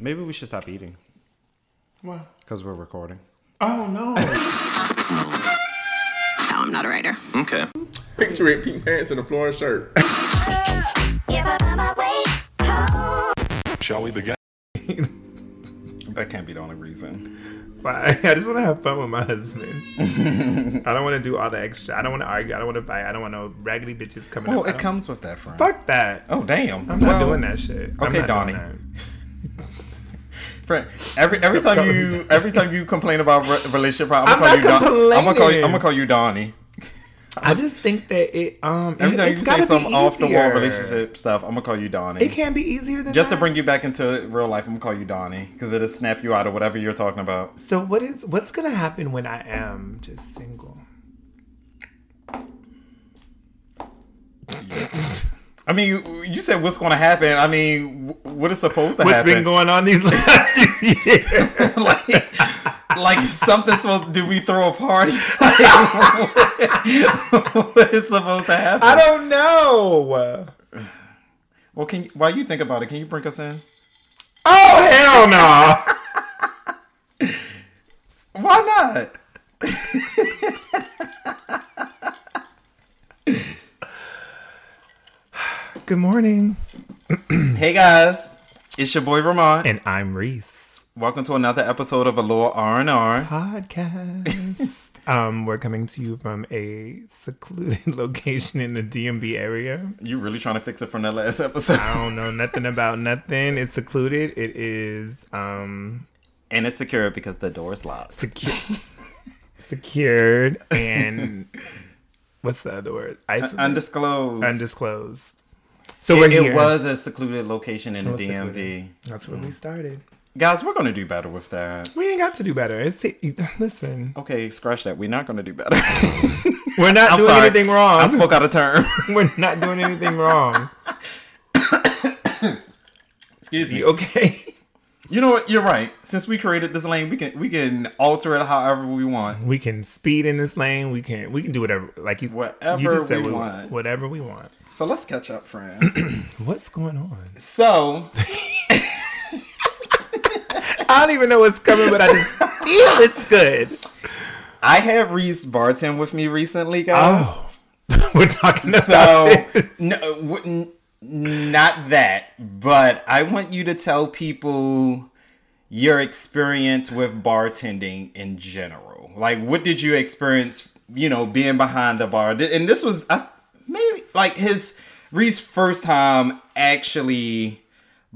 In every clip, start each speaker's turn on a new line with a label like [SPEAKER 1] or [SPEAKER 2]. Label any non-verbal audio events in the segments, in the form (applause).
[SPEAKER 1] Maybe we should stop eating
[SPEAKER 2] What?
[SPEAKER 1] because we're recording.
[SPEAKER 2] Oh no.
[SPEAKER 3] No, I'm not a writer.
[SPEAKER 4] Okay.
[SPEAKER 2] Picture it, pink pants and a floral shirt.
[SPEAKER 4] Shall we begin? (laughs)
[SPEAKER 1] That can't be the only reason. (laughs)
[SPEAKER 2] I just want to have fun with my husband. I don't want to do all the extra. I don't want to argue. I don't want to fight. I don't want no raggedy bitches coming
[SPEAKER 1] Well,
[SPEAKER 2] up.
[SPEAKER 1] It comes with that, friend.
[SPEAKER 2] Fuck that.
[SPEAKER 1] Oh, damn.
[SPEAKER 2] I'm not
[SPEAKER 1] Well,
[SPEAKER 2] doing that shit.
[SPEAKER 1] Okay, Donnie. (laughs) Friend, every every time you every time you complain about re- relationship problems, I'm,
[SPEAKER 2] I'm
[SPEAKER 1] gonna
[SPEAKER 2] not
[SPEAKER 1] call you Don- I'm gonna call you. I'm gonna call you Donnie.
[SPEAKER 2] That. I just think that it. Um,
[SPEAKER 1] Every time you say some off the wall relationship stuff, I'm gonna call you Donnie.
[SPEAKER 2] It can't be easier than
[SPEAKER 1] Just to bring you back into real life, I'm gonna call you Donnie because it'll snap you out of whatever you're talking about.
[SPEAKER 2] So what is what's gonna happen when I am just single?
[SPEAKER 1] I mean, you, you said what's going to happen. I mean, what is supposed to
[SPEAKER 2] What's
[SPEAKER 1] happen?
[SPEAKER 2] What's been going on these last few years? (laughs)
[SPEAKER 1] like, like (laughs) something supposed? Did we throw a party? (laughs) Like, what, what is supposed to happen?
[SPEAKER 2] I don't know.
[SPEAKER 1] Well, can you, while you think about it, can you bring us in?
[SPEAKER 2] Oh hell no! (laughs)
[SPEAKER 1] Why not?
[SPEAKER 2] Good morning.
[SPEAKER 1] Hey guys, it's your boy Ramont.
[SPEAKER 2] And I'm Reese.
[SPEAKER 1] Welcome to another episode of Allure R and R.
[SPEAKER 2] Podcast. (laughs) um, we're coming to you from a secluded (laughs) location in the DMV area.
[SPEAKER 1] You really trying to fix it from the last episode?
[SPEAKER 2] I don't know nothing about nothing. It's secluded. It is um
[SPEAKER 1] And it's secure because the door is locked.
[SPEAKER 2] Secure, (laughs) secured and what's the other word? Isolated?
[SPEAKER 1] Undisclosed.
[SPEAKER 2] undisclosed. So we're
[SPEAKER 1] it,
[SPEAKER 2] here.
[SPEAKER 1] it was a secluded location in the DMV.
[SPEAKER 2] secluded. That's where we started.
[SPEAKER 1] Guys, we're gonna do better with that.
[SPEAKER 2] We ain't got to do better. It's listen.
[SPEAKER 1] Okay, scratch that. We're not gonna do better. (laughs)
[SPEAKER 2] We're not
[SPEAKER 1] I'm
[SPEAKER 2] doing
[SPEAKER 1] sorry.
[SPEAKER 2] anything wrong.
[SPEAKER 1] I spoke out of turn. (laughs)
[SPEAKER 2] We're not doing anything wrong. (coughs)
[SPEAKER 1] Excuse me.
[SPEAKER 2] You okay?
[SPEAKER 1] You know what? You're right. Since we created this lane, we can we can alter it however we want.
[SPEAKER 2] We can speed in this lane. We can we can do whatever. Like you,
[SPEAKER 1] Whatever
[SPEAKER 2] you just said
[SPEAKER 1] we
[SPEAKER 2] what-
[SPEAKER 1] want.
[SPEAKER 2] Whatever we want.
[SPEAKER 1] So let's catch up, friend. (coughs)
[SPEAKER 2] What's going on?
[SPEAKER 1] so (laughs)
[SPEAKER 2] I don't even know what's coming, but I just feel (laughs) it's good.
[SPEAKER 1] I had Reese Barton with me recently, guys.
[SPEAKER 2] Oh, (laughs) we're talking about
[SPEAKER 1] So
[SPEAKER 2] this.
[SPEAKER 1] no, w- n- not that, but I want you to tell people your experience with bartending in general. Like, what did you experience? You know, being behind the bar, and this was uh, maybe like his Reese first time actually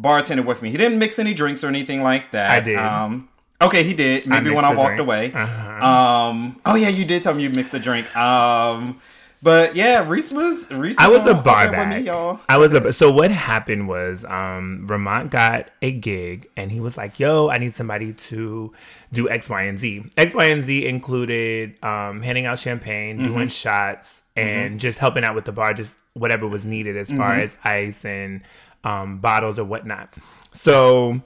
[SPEAKER 1] bartending with me. He didn't mix any drinks or anything like that.
[SPEAKER 2] I did.
[SPEAKER 1] Um, okay, he did. Maybe when I walked
[SPEAKER 2] drink.
[SPEAKER 1] away.
[SPEAKER 2] Uh-huh.
[SPEAKER 1] Um. Oh yeah, you did tell me you mixed a drink. Um. But yeah, Reese was Reese.
[SPEAKER 2] I was a bar
[SPEAKER 1] me,
[SPEAKER 2] back.
[SPEAKER 1] y'all.
[SPEAKER 2] I was a so what happened was um Ramont got a gig and he was like, "Yo, I need somebody to do X, Y, and Z." X, Y, and Z included um handing out champagne,
[SPEAKER 1] Mm-hmm.
[SPEAKER 2] doing shots, and just helping out with the bar, just whatever was needed as far
[SPEAKER 1] Mm-hmm.
[SPEAKER 2] as ice and um bottles or whatnot. So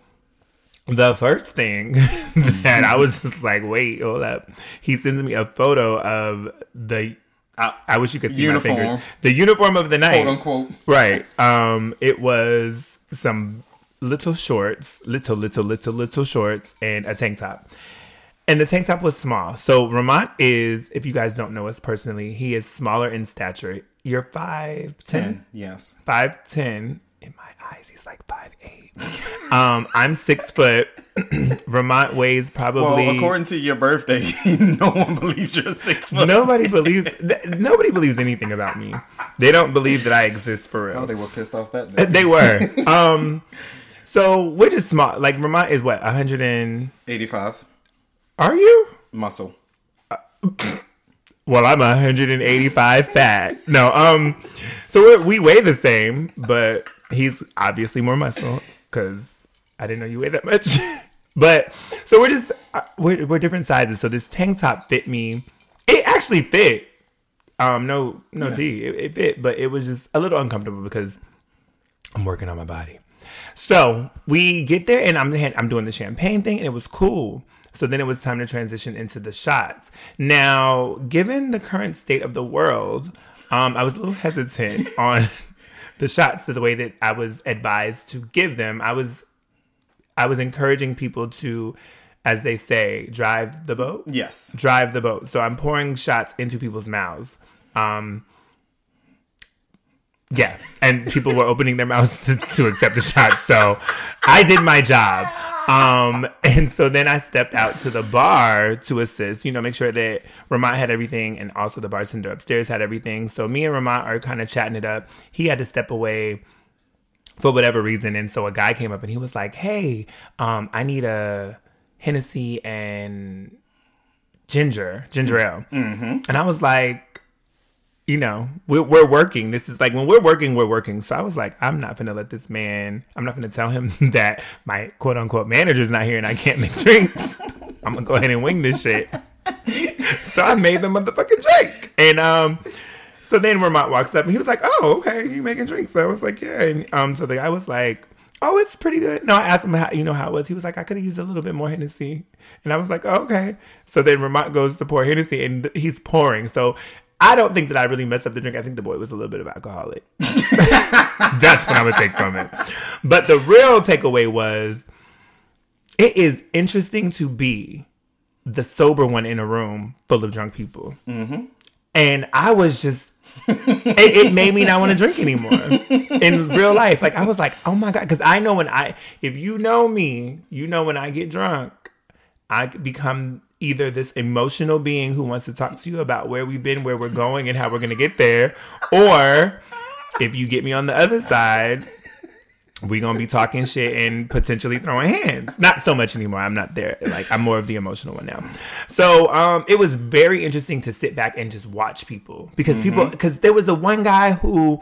[SPEAKER 2] the first thing (laughs) that I was just like, wait, hold up. He sends me a photo of the. I, I wish you could see
[SPEAKER 1] Uniform.
[SPEAKER 2] my fingers. The uniform of the night,
[SPEAKER 1] Quote unquote.
[SPEAKER 2] Right. Um. It was some little shorts, little, little, little, little shorts, and a tank top. And the tank top was small. So Ramont is, if you guys don't know us personally, he is smaller in stature. You're five ten.
[SPEAKER 1] Yes.
[SPEAKER 2] Five ten. In my eyes, he's like five eight. (laughs) um, I'm six foot. (clears throat) Ramont weighs probably.
[SPEAKER 1] Well, according to your birthday, (laughs) no one believes you're six foot.
[SPEAKER 2] nobody believes. th- Nobody believes anything about me. They don't believe that I exist for real.
[SPEAKER 1] Oh, they were pissed off that day.
[SPEAKER 2] they were. (laughs) Um, so we're just small. Like Ramont is what
[SPEAKER 1] 185.
[SPEAKER 2] are you?
[SPEAKER 1] muscle.
[SPEAKER 2] Well, I'm 185 fat. No, um, so we're, we weigh the same, but he's obviously more muscle because I didn't know you weigh that much. (laughs) but so we're just uh, we're, we're different sizes. So this tank top fit me. It actually fit. Um, no, no tea. It, it fit, but it was just a little uncomfortable because I'm working on my body. So we get there, and I'm I'm doing the champagne thing, and it was cool. So then it was time to transition into the shots. Now, given the current state of the world, um, I was a little hesitant (laughs) on the shots the way that I was advised to give them. I was I was encouraging people to, as they say, drive the boat.
[SPEAKER 1] Yes.
[SPEAKER 2] Drive the boat. So I'm pouring shots into people's mouths. Um, yeah, and people were opening their mouths to, to accept the shot. So I did my job. Um, and so then I stepped out to the bar to assist, you know, make sure that Ramont had everything and also the bartender upstairs had everything. So me and Ramont are kind of chatting it up. He had to step away for whatever reason. And so a guy came up and he was like, Hey, um, I need a Hennessy and ginger, ginger ale. Mm-hmm. And I was like, you know, we're, we're working. This is like when we're working, we're working. So I was like, I'm not gonna let this man. I'm not gonna tell him (laughs) that my quote unquote manager's not here and I can't make drinks. I'm gonna go ahead and wing this shit. so I made the motherfucking drink, and um, so then Ramont walks up and he was like, "Oh, okay, you making drinks?" So I was like, "Yeah." And um, so the guy was like. Oh, it's pretty good. No, I asked him how you know how it was. He was like, I could have used a little bit more Hennessy, and I was like, oh, okay. So then Ramont goes to pour Hennessy, and he's pouring. So I don't think that I really messed up the drink. I think the boy was a little bit of alcoholic. (laughs) That's what I would take from it. But the real takeaway was it is interesting to be the sober one in a room full of drunk people. Mm-hmm. And I was just, it, it, made me not want to drink anymore in real life. Like, I was like, oh my God. Because I know when I, if you know me, you know when I get drunk, I become either this emotional being who wants to talk to you about where we've been, where we're going, and how we're going to get there, or if you get me on the other side, we're gonna be talking shit and potentially throwing hands. Not so much anymore. I'm not there. Like I'm more of the emotional one now. So um, it was very interesting to sit back and just watch people because mm-hmm. people because there was the one guy who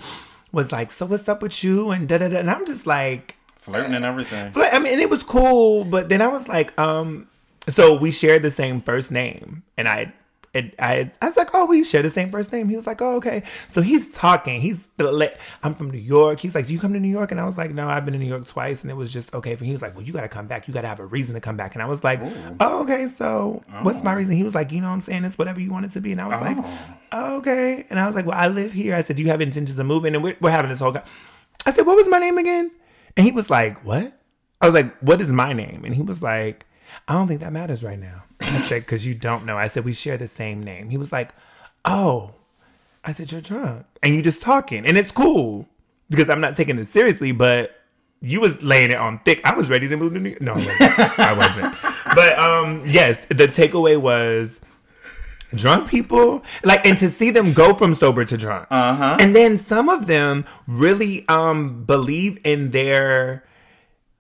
[SPEAKER 2] was like, "So what's up with you?" and da da da, and I'm just like
[SPEAKER 1] flirting and everything.
[SPEAKER 2] But I mean, it was cool, but then I was like, um, so we shared the same first name, and I, it, I, I was like, oh, we share the same first name. He was like, oh, okay. So he's talking. He's the, I'm from New York. He's like, do you come to New York? And I was like, no, I've been to New York twice, and it was just okay. For he was like, well, you got to come back. You got to have a reason to come back. And I was like, oh, okay. So oh. what's my oh. reason? He was like, you know, what I'm saying it's whatever you want it to be. And I was oh. like, oh, okay. And I was like, well, I live here. I said, do you have intentions of moving? And we're, we're having this whole. I said, what was my name again? And he was like, what? I was like, what is my name? And he was like I don't think that matters right now. I said, because you don't know. I said, we share the same name. He was like, oh. I said, you're drunk. And you just talking. And it's cool because I'm not taking it seriously, but you was laying it on thick. I was ready to move to New York. No, I wasn't. I wasn't. But um, yes, the takeaway was drunk people like and to see them go from sober to drunk uh-huh. and then some of them really um believe in their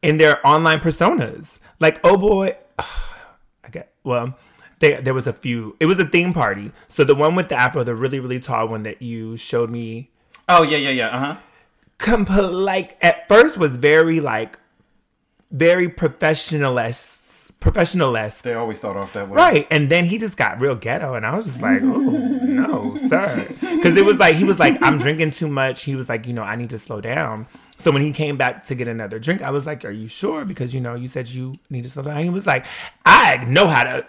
[SPEAKER 2] in their online personas like oh boy (sighs) I get well. There, there was a few. It was a theme party. So the one with the afro, the really, really tall one that you showed me.
[SPEAKER 1] Oh yeah, yeah, yeah. Uh huh.
[SPEAKER 2] Comp- like at first was very like very professionalist professionalist.
[SPEAKER 1] They always start off that way,
[SPEAKER 2] right? And then he just got real ghetto, and I was just like, "Oh no, sir," because it was like he was like, "I'm drinking too much." He was like, "You know, I need to slow down." So when he came back to get another drink, I was like, "Are you sure?" Because you know you said you needed something. He was like, "I know how to."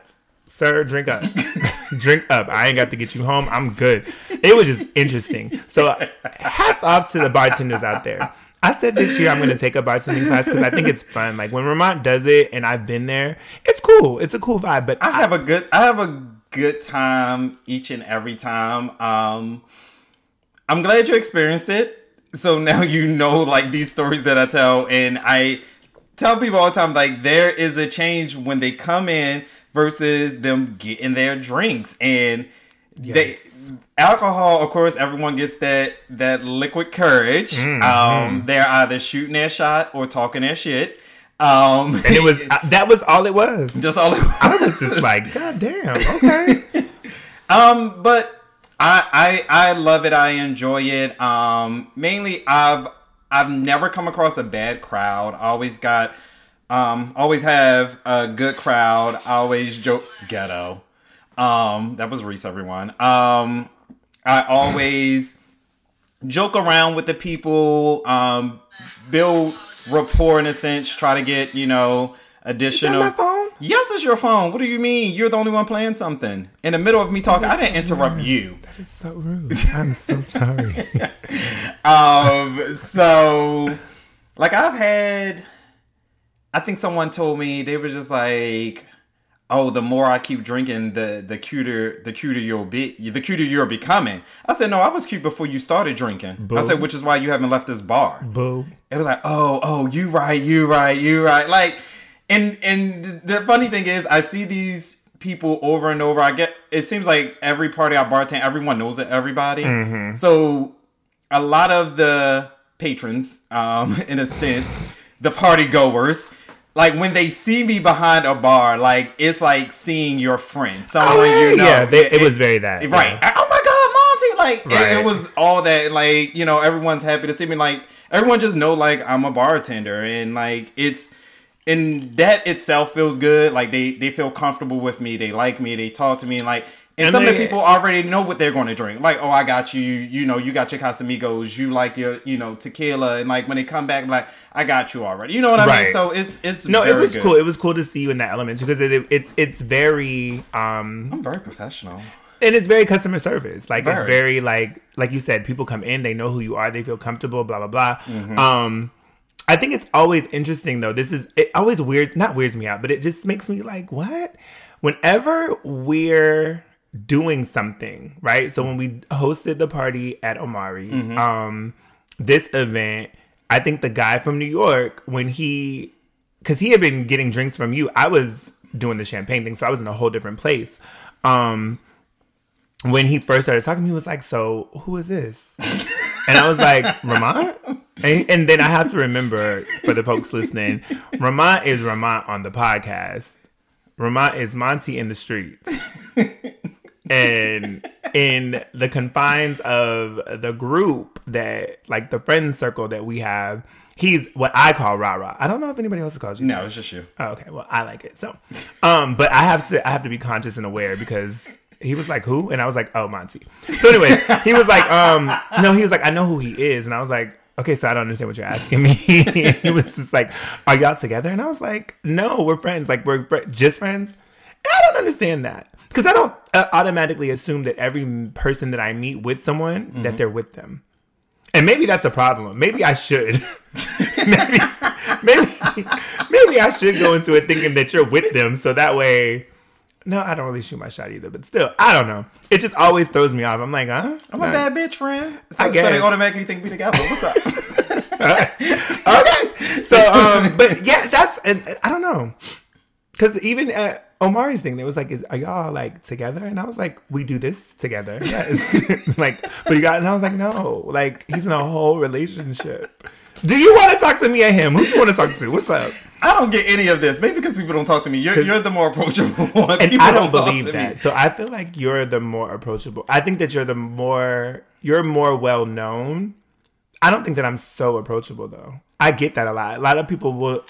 [SPEAKER 2] Sir, drink up. (laughs) drink up. I ain't got to get you home. I'm good. It was just interesting. So, hats off to the bartenders out there. I said this year I'm going to take a bartending class because I think it's fun. Like when Ramont does it, and I've been there, it's cool. It's a cool vibe. But
[SPEAKER 1] I have a good, I have a good time each and every time. Um, I'm glad you experienced it so now you know like these stories that I tell, and I tell people all the time like there is a change when they come in versus them getting their drinks and yes. they alcohol of course everyone gets that that liquid courage mm-hmm. um they're either shooting their shot or talking their shit um
[SPEAKER 2] and it was (laughs) that was all it was
[SPEAKER 1] just all it was.
[SPEAKER 2] i was just like god damn okay (laughs)
[SPEAKER 1] um but I, I I love it. I enjoy it. Um, mainly, I've I've never come across a bad crowd. Always got, um, always have a good crowd. Always joke ghetto. Um, that was Reese, everyone. Um, I always joke around with the people. Um, build rapport in a sense. Try to get you know additional. Yes, it's your phone. What do you mean? You're the only one playing something in the middle of me talking. I didn't interrupt you.
[SPEAKER 2] That is so rude. I'm so (laughs) sorry. (laughs)
[SPEAKER 1] Um, so like I've had, I think someone told me they were just like, "Oh, the more I keep drinking, the the cuter the cuter you'll be, the cuter you're becoming." I said, "No, I was cute before you started drinking." I said, "Which is why you haven't left this bar."
[SPEAKER 2] Boo.
[SPEAKER 1] it was like, oh, oh, you right, you right, you right. Like, and and the funny thing is, I see these people over and over. I get it seems like every party I bartend, everyone knows it, everybody. So a lot of the patrons, um, (laughs) in a sense, the party goers. Like when they see me behind a bar, like it's like seeing your friend, someone
[SPEAKER 2] Oh, yeah,
[SPEAKER 1] you know.
[SPEAKER 2] yeah, they- it was very that,
[SPEAKER 1] right?
[SPEAKER 2] yeah.
[SPEAKER 1] Oh my god, Monty! Like it- it, was all that. Like you know, everyone's happy to see me. Like everyone just know like I'm a bartender, and like it's and that itself feels good. Like they they feel comfortable with me. They like me. They talk to me. And like and,
[SPEAKER 2] And
[SPEAKER 1] some of the people already know what they're going to drink. Like oh, I got you. You know, you got your Casamigos. You like your you know tequila. And like when they come back, like I got you already. You know what I mean? So it's it's
[SPEAKER 2] No, it was
[SPEAKER 1] good.
[SPEAKER 2] cool. It was cool to see you in that element because it, it, it's it's very um
[SPEAKER 1] I'm very professional.
[SPEAKER 2] and it's very customer service. Like it's
[SPEAKER 1] Very.
[SPEAKER 2] very like like you said, people come in, they know who you are, they feel comfortable, blah blah blah.
[SPEAKER 1] Mm-hmm.
[SPEAKER 2] Um, I think it's always interesting though. This is it always weird, not weirds me out, but it just makes me like what. Whenever we're doing something, right? So when we hosted the party at Omari's,
[SPEAKER 1] Mm-hmm.
[SPEAKER 2] um, this event, I think the guy from New York when he because he had been getting drinks from you. I was doing the champagne thing, so I was in a whole different place. Um, when he first started talking, he was like, "So who is this?" (laughs) and I was like, "Ramont." And, and then I have to remember for the folks listening, Ramont is Ramont on the podcast. Ramont is Monty in the streets. and in the confines of the group that like the friend circle that we have he's what i call rah-rah i don't know if anybody else calls you
[SPEAKER 1] No,
[SPEAKER 2] that.
[SPEAKER 1] it's just you.
[SPEAKER 2] Oh, okay well i like it so um but i have to i have to be conscious and aware because he was like who and i was like oh monty so anyway he was like um no he was like i know who he is and i was like okay so i don't understand what you're asking me (laughs) he was just like are y'all together and i was like no we're friends like we're fr- just friends and i don't understand that because i don't uh, automatically assume that every person that i meet with someone that they're with them and maybe that's a problem. Maybe I should. (laughs) maybe, maybe, maybe I should go into it thinking that you're with them, so that way. No, I don't really shoot my shot either, but still, I don't know. It just always throws me off. I'm like, huh?
[SPEAKER 1] I'm a bad bitch, friend. So,
[SPEAKER 2] I
[SPEAKER 1] so they automatically think we together. What's up? (laughs)
[SPEAKER 2] okay. So, um, but yeah, that's and I don't know, because even at Omari's thing, they was like, "Is are y'all like together?" And I was like, "We do this together." Yes. (laughs) like, but you got, and I was like, "No, like he's in a whole relationship." Do you want to talk to me or him? Who do you want to talk to? What's up?
[SPEAKER 1] I don't get any of this. Maybe because people don't talk to me. You're, you're the more approachable (laughs) one.
[SPEAKER 2] And
[SPEAKER 1] People
[SPEAKER 2] I don't
[SPEAKER 1] talk
[SPEAKER 2] believe that.
[SPEAKER 1] Me.
[SPEAKER 2] So I feel like you're the more approachable. I think that you're the more you're more well known. I don't think that I'm so approachable though. I get that a lot. A lot of people will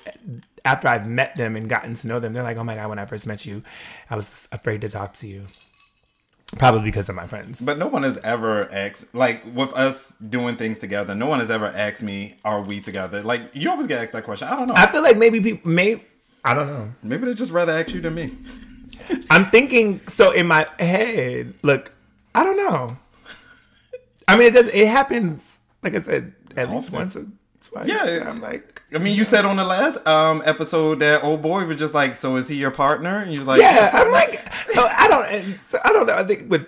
[SPEAKER 2] after I've met them and gotten to know them, they're like, "Oh my god, when I first met you, I was afraid to talk to you." Probably because of my friends.
[SPEAKER 1] But no one has ever asked, like, with us doing things together, no one has ever asked me, are we together? Like, you always get asked that question. I don't know.
[SPEAKER 2] I feel like maybe people may I don't know.
[SPEAKER 1] Maybe they just rather ask you than me. (laughs)
[SPEAKER 2] I'm thinking so in my head. Look, I don't know. I mean, it does. It happens. Like I said, at least once or twice.
[SPEAKER 1] Yeah.
[SPEAKER 2] I'm like,
[SPEAKER 1] I mean, you said on the last um episode that old boy was just like, so is he your partner? And you're like,
[SPEAKER 2] yeah. I'm like, so I don't. so I don't know. I think with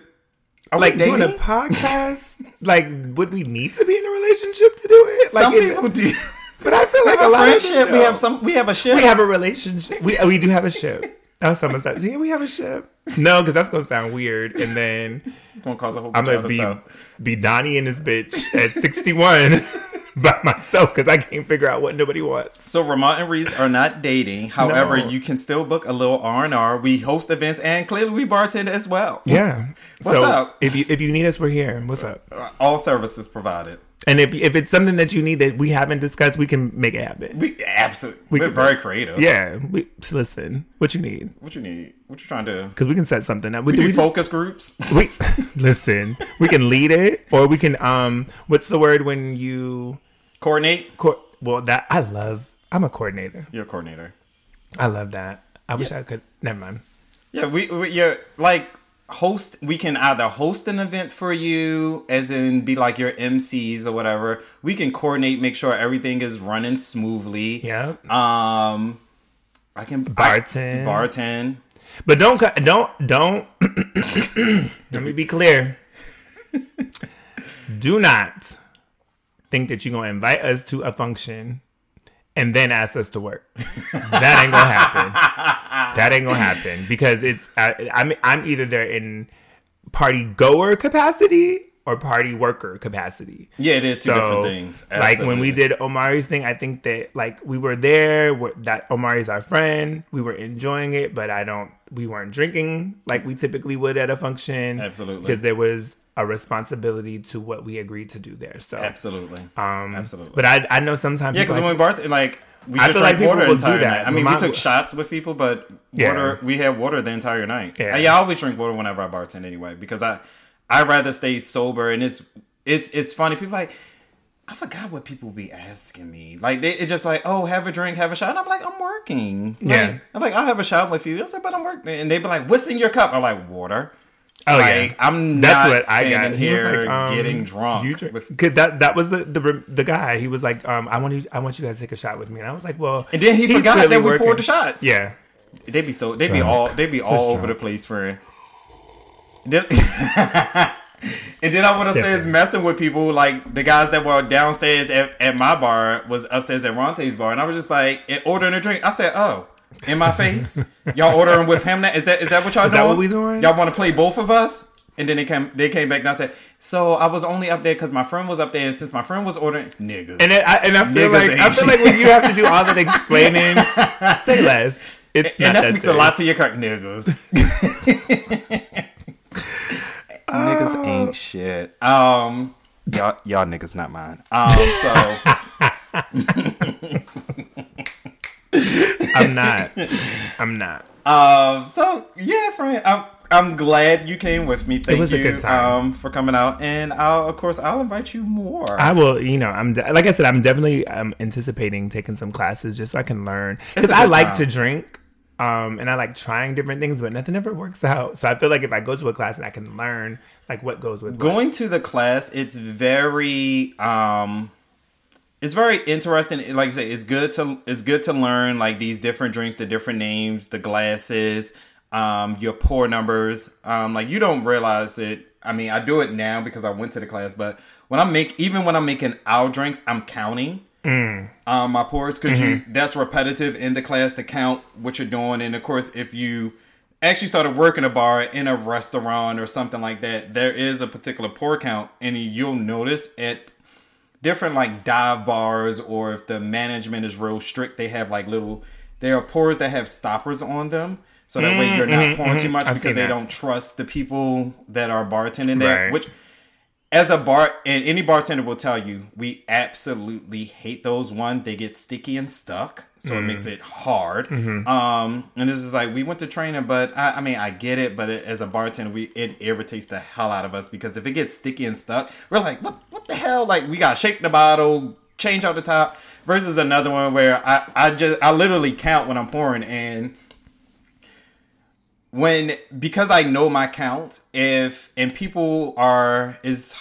[SPEAKER 1] Are
[SPEAKER 2] like doing a podcast, like would we need to be in a relationship to do it? Like,
[SPEAKER 1] Some people do.
[SPEAKER 2] but I feel like a
[SPEAKER 1] a
[SPEAKER 2] lot
[SPEAKER 1] friendship.
[SPEAKER 2] of
[SPEAKER 1] We have some. We have a ship.
[SPEAKER 2] We have a relationship. We we do have a ship. Now someone says, "Yeah, we have a ship." No, because that's gonna sound weird, and then
[SPEAKER 1] It's gonna cause a whole
[SPEAKER 2] I'm gonna be
[SPEAKER 1] stuff.
[SPEAKER 2] be Donnie and this bitch at 61 (laughs) (laughs) by myself because I can't figure out what nobody wants.
[SPEAKER 1] So Ramont and Reese are not dating. However,
[SPEAKER 2] No.
[SPEAKER 1] you can still book a little R and R. We host events and clearly we bartend as well.
[SPEAKER 2] Yeah. (laughs)
[SPEAKER 1] What's
[SPEAKER 2] so
[SPEAKER 1] up?
[SPEAKER 2] If you if you need us, we're here. What's up?
[SPEAKER 1] All services provided.
[SPEAKER 2] And if if it's something that you need that we haven't discussed, we can make it happen.
[SPEAKER 1] We absolutely.
[SPEAKER 2] We
[SPEAKER 1] are very creative.
[SPEAKER 2] Yeah. We listen. What you need?
[SPEAKER 1] What you need? What you trying to do?
[SPEAKER 2] Because we can set something up. We,
[SPEAKER 1] We
[SPEAKER 2] do
[SPEAKER 1] do
[SPEAKER 2] we
[SPEAKER 1] focus groups. (laughs)
[SPEAKER 2] we listen. We can lead it, or we can um. What's the word when you?
[SPEAKER 1] Coordinate.
[SPEAKER 2] Co- well, that I love. I'm a coordinator.
[SPEAKER 1] You're a coordinator.
[SPEAKER 2] I love that. I wish I could. Never mind.
[SPEAKER 1] Yeah, we, we you're like host. We can either host an event for you, as in be like your MCs or whatever. We can coordinate, make sure everything is running smoothly.
[SPEAKER 2] Yeah.
[SPEAKER 1] Um, I can
[SPEAKER 2] Bartend.
[SPEAKER 1] I, bartend.
[SPEAKER 2] But don't don't don't. (coughs) let me be clear. (laughs) Do not think that you're gonna invite us to a function and then ask us to work. (laughs) that ain't gonna happen. That ain't gonna happen because it's I, I'm I'm either there in party goer capacity or party worker capacity.
[SPEAKER 1] Yeah, it is two
[SPEAKER 2] So,
[SPEAKER 1] different things.
[SPEAKER 2] Like when we did Omari's thing, I think that like we were there. That Omari's our friend. We were enjoying it, but I don't. We weren't drinking like we typically would at a function.
[SPEAKER 1] Absolutely.
[SPEAKER 2] because there was a responsibility to what we agreed to do there. So,
[SPEAKER 1] Absolutely.
[SPEAKER 2] um,
[SPEAKER 1] Absolutely.
[SPEAKER 2] But I I know sometimes
[SPEAKER 1] Yeah, because
[SPEAKER 2] like,
[SPEAKER 1] when we bartend, like we
[SPEAKER 2] I
[SPEAKER 1] just
[SPEAKER 2] feel like
[SPEAKER 1] drank
[SPEAKER 2] people
[SPEAKER 1] water the entire
[SPEAKER 2] that.
[SPEAKER 1] night. I mean, we took shots with people, but
[SPEAKER 2] Yeah.
[SPEAKER 1] water. We had water the entire night.
[SPEAKER 2] Yeah.
[SPEAKER 1] Yeah, yeah I always drink water whenever I bartend anyway because I I rather stay sober. And it's it's it's funny. People like. I forgot what people be asking me. Like they, it's just like, oh, have a drink, have a shot. And I'm like, I'm working. Like,
[SPEAKER 2] Yeah.
[SPEAKER 1] I'm like, I'll have a shot with you. I said, but I'm working. And they be like, what's in your cup? I'm like, water.
[SPEAKER 2] Oh
[SPEAKER 1] like,
[SPEAKER 2] yeah,
[SPEAKER 1] I'm
[SPEAKER 2] that's
[SPEAKER 1] not
[SPEAKER 2] what I
[SPEAKER 1] standing
[SPEAKER 2] got. He was
[SPEAKER 1] here
[SPEAKER 2] like, um,
[SPEAKER 1] getting drunk.
[SPEAKER 2] You drink,
[SPEAKER 1] with-
[SPEAKER 2] Cause that that was the, the the guy. He was like, um, I want you, I want you guys to take a shot with me, and I was like, well,
[SPEAKER 1] and then he forgot that we
[SPEAKER 2] working.
[SPEAKER 1] poured the shots.
[SPEAKER 2] Yeah,
[SPEAKER 1] They be so they be
[SPEAKER 2] Drunk.
[SPEAKER 1] all they be all over
[SPEAKER 2] drunk.
[SPEAKER 1] the place, friend. Then- (laughs) and then I want to say is messing with people like the guys that were downstairs at, at my bar was upstairs at Ronte's bar, and I was just like and ordering a drink. I said, "Oh, in my face, y'all ordering with him? Now is that is that what y'all
[SPEAKER 2] Is
[SPEAKER 1] doing?
[SPEAKER 2] that what we doing?
[SPEAKER 1] Y'all want to play both of us?" And then they came they came back and I said, "So I was only up there because my friend was up there, and since my friend was ordering niggas."
[SPEAKER 2] and it, I, and I feel
[SPEAKER 1] Niggas
[SPEAKER 2] like I feel
[SPEAKER 1] shit.
[SPEAKER 2] like when you have to do all that explaining, (laughs) say less. It's
[SPEAKER 1] and
[SPEAKER 2] not
[SPEAKER 1] that speaks a
[SPEAKER 2] deep.
[SPEAKER 1] lot to your car niggas. (laughs) niggas ain't shit. Um, y'all, y'all niggas not mine. Um, so, (laughs)
[SPEAKER 2] I'm not. I'm not.
[SPEAKER 1] um, so yeah, friend. I'm, I'm glad you came with me. Thank
[SPEAKER 2] was a
[SPEAKER 1] you,
[SPEAKER 2] good time.
[SPEAKER 1] um, for coming out, and I'll, of course, I'll invite you more.
[SPEAKER 2] I will, you know, I'm de- like I said, I'm definitely um, anticipating taking some classes just so I can learn because I like
[SPEAKER 1] time.
[SPEAKER 2] to drink, um, and I like trying different things, but nothing ever works out. So I feel like if I go to a class and I can learn like what goes with what.
[SPEAKER 1] going to the class it's very um it's very interesting like you say it's good to it's good to learn like these different drinks the different names the glasses um your pour numbers. Um like you don't realize it. I mean i do it now because i went to the class but when i make even when i'm making our drinks i'm counting um my pours because you that's repetitive in the class to count what you're doing. And of course if you actually started working a bar in a restaurant or something like that there is a particular pour count and you'll notice at different like dive bars or if the management is real strict they have like little there are pours that have stoppers on them so that way mm, you're not mm-hmm, pouring too mm-hmm. much
[SPEAKER 2] I've
[SPEAKER 1] because they
[SPEAKER 2] that.
[SPEAKER 1] don't trust the people that are bartending there
[SPEAKER 2] Right.
[SPEAKER 1] which as a bar and any bartender will tell you we absolutely hate those one they get sticky and stuck so it makes it hard. Um and this is like we went to training but i, I mean i get it but it, as a bartender we it irritates the hell out of us because if it gets sticky and stuck we're like what what the hell? Like we gotta shake the bottle change out the top versus another one where i i just i literally count when i'm pouring and when because I know my count, if and people are is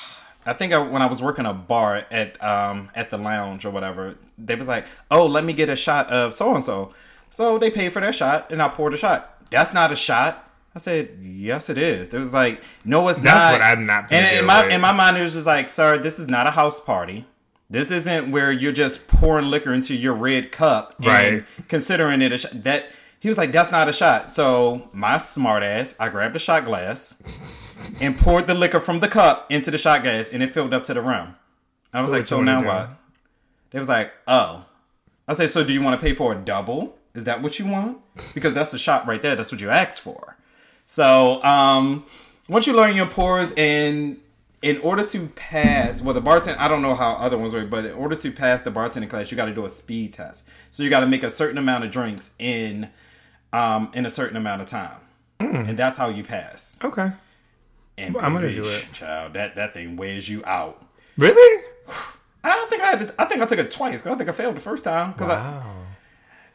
[SPEAKER 1] I think I, when I was working a bar at um at the lounge or whatever, they was like, "Oh, let me get a shot of so and so." So they paid for their shot, and I poured a shot. That's not a shot. I said, "Yes, it is." It was like, "No, it's
[SPEAKER 2] That's
[SPEAKER 1] not."
[SPEAKER 2] what I'm not
[SPEAKER 1] And in my
[SPEAKER 2] with.
[SPEAKER 1] in my mind, it was just like, "Sir, this is not a house party." This isn't where you're just pouring liquor into your red cup and
[SPEAKER 2] Right.
[SPEAKER 1] considering it a shot. That he was like, "That's not a shot." So my smart ass, I grabbed a shot glass and poured the liquor from the cup into the shot glass, and it filled up to the rim. I was
[SPEAKER 2] So
[SPEAKER 1] like, "So now what?" They was like, "Oh." I said, "So do you want to pay for a double? Is that what you want? Because that's the shot right there. That's what you asked for." So um, once you learn your pours and in order to pass, well, the bartender, I don't know how other ones work, but in order to pass the bartending class, you got to do a speed test. So you got to make a certain amount of drinks in, um, in a certain amount of time, and that's how you pass.
[SPEAKER 2] Okay.
[SPEAKER 1] And
[SPEAKER 2] I'm gonna do it.
[SPEAKER 1] child. That that thing wears you out.
[SPEAKER 2] Really?
[SPEAKER 1] I don't think I had. To, I think I took it twice because I think I failed the first time. Because I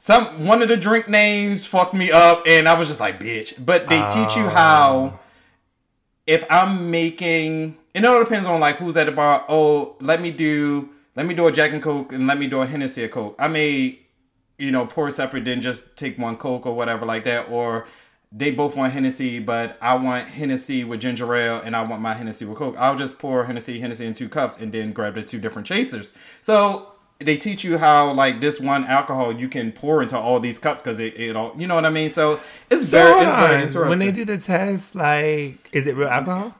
[SPEAKER 1] some one of the drink names fucked me up, and I was just like, bitch. But they teach you how oh. if I'm making, it all depends on like who's at the bar. Oh, let me do, let me do a Jack and Coke, and let me do a Hennessy of Coke. I may, you know, pour separate, then just take one Coke or whatever like that, or they both want Hennessy, but I want Hennessy with ginger ale and I want my Hennessy with Coke. I'll just pour Hennessy, Hennessy in two cups and then grab the two different chasers. So they teach you how like this one alcohol you can pour into all these cups because it, it all you know what I mean. So it's very it's very interesting.
[SPEAKER 2] When they do the test, like, is it real alcohol?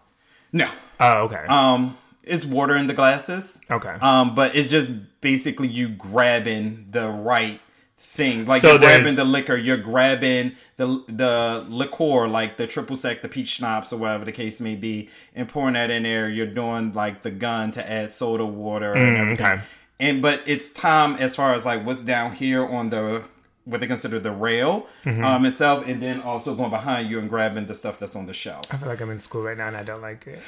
[SPEAKER 1] no,
[SPEAKER 2] Oh, okay.
[SPEAKER 1] um, it's water in the glasses.
[SPEAKER 2] Okay.
[SPEAKER 1] Um, but it's just basically you grabbing the right thing. Like
[SPEAKER 2] So
[SPEAKER 1] you're grabbing the liquor, you're grabbing the the liqueur, like the triple sec, the peach schnapps, or whatever the case may be, and pouring that in there. You're doing like the gun to add soda water and everything.
[SPEAKER 2] Mm, okay.
[SPEAKER 1] And but it's time as far as like what's down here on the what they consider the rail
[SPEAKER 2] Mm-hmm.
[SPEAKER 1] um itself, and then also going behind you and grabbing the stuff that's on the shelf.
[SPEAKER 2] I feel like I'm in school right now and I don't like it.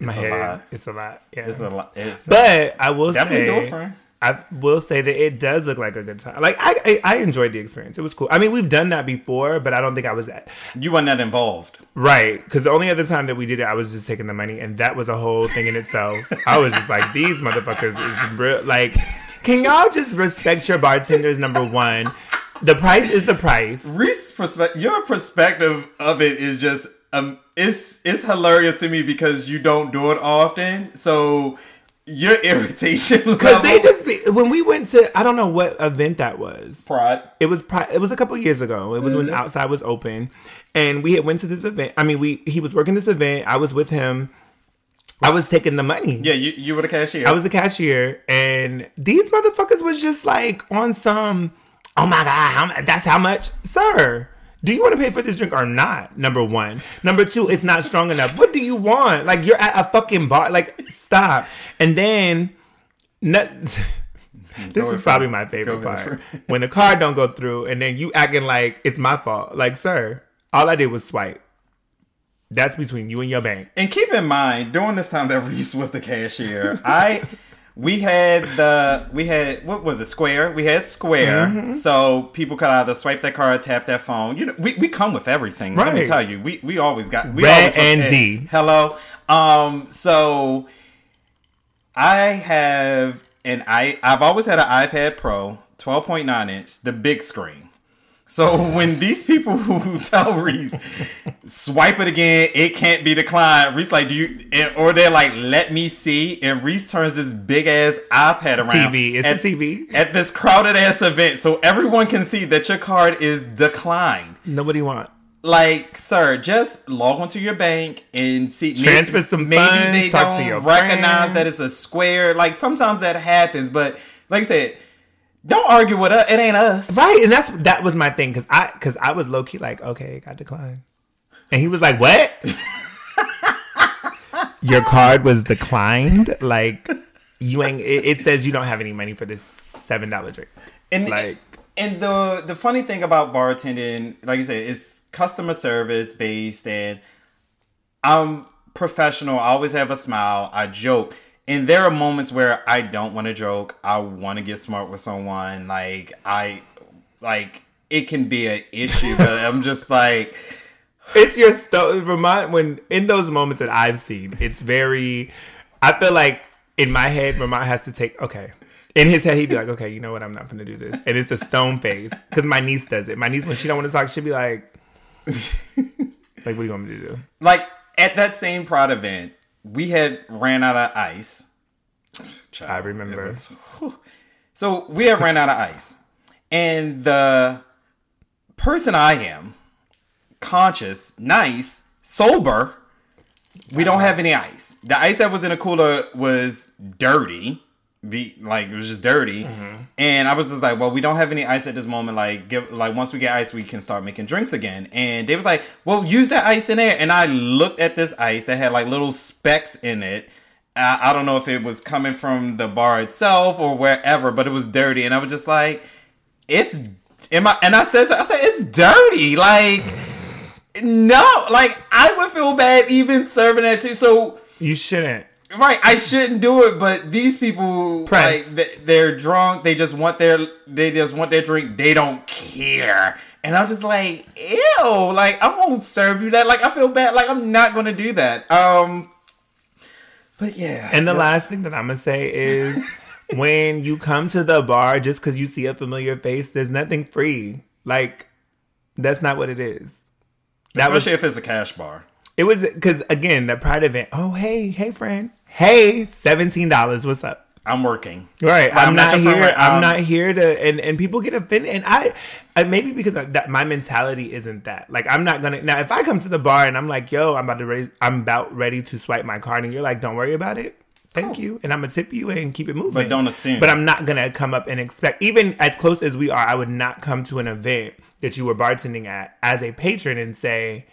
[SPEAKER 2] My
[SPEAKER 1] It's a
[SPEAKER 2] head,
[SPEAKER 1] lot.
[SPEAKER 2] it's a lot. Yeah.
[SPEAKER 1] It's a lot. It's
[SPEAKER 2] but I will
[SPEAKER 1] definitely
[SPEAKER 2] say,
[SPEAKER 1] do it, friend.
[SPEAKER 2] I will say that it does look like a good time. Like I, I, I enjoyed the experience. It was cool. I mean, we've done that before, but I don't think I was at
[SPEAKER 1] You weren't that involved.
[SPEAKER 2] right because the only other time that we did it, I was just taking the money, and that was a whole thing in itself. I was just like, these motherfuckers is real. Like, can y'all just respect your bartenders? Number one, the price is the price.
[SPEAKER 1] Reese's perspective, your perspective of it is just um, it's it's hilarious to me because you don't do it often. So your irritation (laughs)
[SPEAKER 2] Because they just when we went to I don't know what event that was.
[SPEAKER 1] pride.
[SPEAKER 2] It was pri- it was a couple years ago. It was when mm-hmm. outside was open, and we had went to this event. I mean, we he was working this event. I was with him. I was taking the money.
[SPEAKER 1] Yeah, you you were the cashier.
[SPEAKER 2] I was the cashier, and these motherfuckers was just like on some. Oh my god, how, that's how much, sir. Do you want to pay for this drink or not? Number one. Number two, it's not strong enough. What do you want? Like you're at a fucking bar. Like stop. And then, not, (laughs) this is probably my favorite part (laughs) when the card don't go through, and then you acting like it's my fault. Like sir, all I did was swipe. That's between you and your bank.
[SPEAKER 1] And keep in mind, during this time that (laughs) Reese was the cashier, I we had the we had what was it Square? We had Square,
[SPEAKER 2] Mm-hmm.
[SPEAKER 1] so people could either swipe their card, tap their phone. You know, we, we come with everything. Let me tell you, we we always got we
[SPEAKER 2] Red
[SPEAKER 1] always
[SPEAKER 2] and
[SPEAKER 1] hey,
[SPEAKER 2] D.
[SPEAKER 1] Hello, um, so I have an i I've always had an iPad Pro, twelve point nine inch, the big screen. So when these people who (laughs) tell Reese swipe it again, it can't be declined. Reese like, do you? and- Or they're like, let me see. And Reese turns this big ass iPad around.
[SPEAKER 2] TV. It's
[SPEAKER 1] at,
[SPEAKER 2] a TV.
[SPEAKER 1] at this crowded ass event, so everyone can see that your card is declined.
[SPEAKER 2] Nobody want.
[SPEAKER 1] Like, sir, just log onto your bank and see.
[SPEAKER 2] Transfer
[SPEAKER 1] maybe,
[SPEAKER 2] some
[SPEAKER 1] Maybe
[SPEAKER 2] funds,
[SPEAKER 1] they
[SPEAKER 2] talk to
[SPEAKER 1] don't recognize
[SPEAKER 2] friends.
[SPEAKER 1] that it's a square. Like sometimes that happens, but like I said, don't argue with us. It ain't us.
[SPEAKER 2] Right, and that's that was my thing because I because I was low key like, okay, it got declined, and he was like, what? (laughs) Your card was declined. Like you ain't. It, it says you don't have any money for this seven dollar drink.
[SPEAKER 1] And
[SPEAKER 2] Like-
[SPEAKER 1] and the the funny thing about bartending, like you said, it's customer service based, and I'm professional. I always have a smile. I joke, and there are moments where I don't want to joke. I want to get smart with someone. Like I, like it can be an issue, but (laughs) I'm just like.
[SPEAKER 2] It's your sto- remind when in those moments that I've seen, it's very. I feel like in my head, Ramont has to take okay. In his head, he'd be like, "Okay, you know what? I'm not gonna do this," and it's a stone face because my niece does it. My niece, when she don't want to talk, she'd be like, (laughs) "Like, what do you want me to do?"
[SPEAKER 1] like at that same prod event, we had ran out of ice. Child,
[SPEAKER 2] I remember.
[SPEAKER 1] was- so we had ran out of ice, and the person I am, conscious, nice, sober, we don't uh-huh. have any ice. The ice that was in the cooler was dirty. Be like it was just dirty, mm-hmm. and I was just like, "Well, we don't have any ice at this moment. Like, give like once we get ice, we can start making drinks again." And they was like, "Well, use that ice in there." And I looked at this ice that had like little specks in it. I, I don't know if it was coming from the bar itself or wherever, but it was dirty, and I was just like, "It's." Am I? And I said, to, "I said it's dirty." Like, (sighs) no, like I would feel bad even serving that too. So
[SPEAKER 2] You shouldn't.
[SPEAKER 1] Right. I shouldn't do it, but these people,
[SPEAKER 2] Press.
[SPEAKER 1] like, they- they're drunk. They just want their, they just want their drink. They don't care. And I'm just like, ew. Like, I won't serve you that. Like, I feel bad. Like, I'm not gonna do that. Um, but yeah.
[SPEAKER 2] And the
[SPEAKER 1] that's-
[SPEAKER 2] last thing that I'm gonna say is (laughs) when you come to the bar just because you see a familiar face, there's nothing free. Like that's not what it is. That was
[SPEAKER 1] especially if it's a cash bar.
[SPEAKER 2] it was because again the pride event. Oh hey hey friend hey seventeen dollars. What's up?
[SPEAKER 1] I'm working.
[SPEAKER 2] Right,
[SPEAKER 1] I'm
[SPEAKER 2] I'm,
[SPEAKER 1] not
[SPEAKER 2] not, here.
[SPEAKER 1] right?
[SPEAKER 2] I'm
[SPEAKER 1] Um,
[SPEAKER 2] not here to, and and people get offended, and I, I maybe because of that my mentality isn't that. Like I'm not gonna now. If I come to the bar and I'm like, "Yo, I'm about to ready, I'm about ready to swipe my card," and you're like, "Don't worry about it, thank you," and I'm gonna tip you and keep it moving.
[SPEAKER 1] But don't assume.
[SPEAKER 2] But I'm not gonna come up and expect, even as close as we are, I would not come to an event that you were bartending at as a patron and say,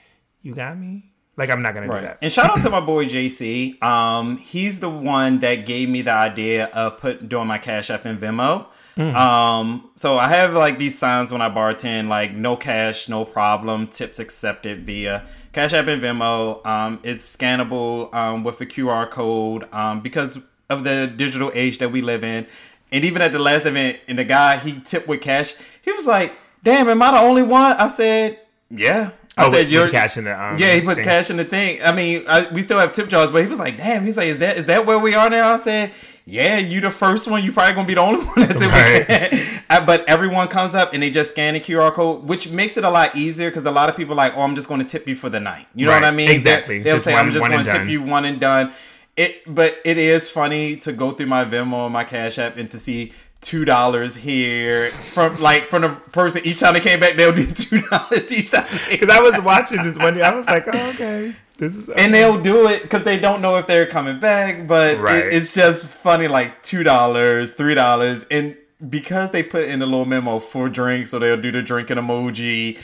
[SPEAKER 2] "You got me." Like I'm not gonna do that.
[SPEAKER 1] And shout out to my boy JC. Um, he's the one that gave me the idea of put doing my Cash App and Venmo.
[SPEAKER 2] Mm.
[SPEAKER 1] Um, so I have like these signs when I bartend, like no cash, no problem, tips accepted via Cash App and Venmo. Um, it's scannable um, with a QR code um, because of the digital age that we live in. And even at the last event, and the guy he tipped with cash, he was like, "Damn, am I the only one?" I said, "Yeah." I
[SPEAKER 2] Oh,
[SPEAKER 1] said,
[SPEAKER 2] with- with
[SPEAKER 1] "You're
[SPEAKER 2] cash in the, um,
[SPEAKER 1] yeah." He put
[SPEAKER 2] thing.
[SPEAKER 1] cash in the thing. I mean, I, we still have tip jars, but he was like, "Damn." He's like, "Is that is that where we are now?" I said, "Yeah, you the first one. You probably gonna be the only (laughs) one that's
[SPEAKER 2] Right.
[SPEAKER 1] But everyone comes up and they just scan the QR code, which makes it a lot easier because a lot of people are like, "Oh, I'm just going to tip you for the night." You know
[SPEAKER 2] Right.
[SPEAKER 1] what I mean?
[SPEAKER 2] Exactly.
[SPEAKER 1] They, will say,
[SPEAKER 2] one-
[SPEAKER 1] "I'm just going to tip you one and done." It, but it is funny to go through my Venmo and my Cash App and to see two dollars here from like from the person each time they came back they'll do (laughs) two dollars each time
[SPEAKER 2] Because I was watching this one day, I was like, oh, "Okay, this is."
[SPEAKER 1] and they'll do it because they don't know if they're coming back. But it- it's just funny, like two dollars, three dollars, and because they put in the little memo for drinks, so they'll do the drinking emoji.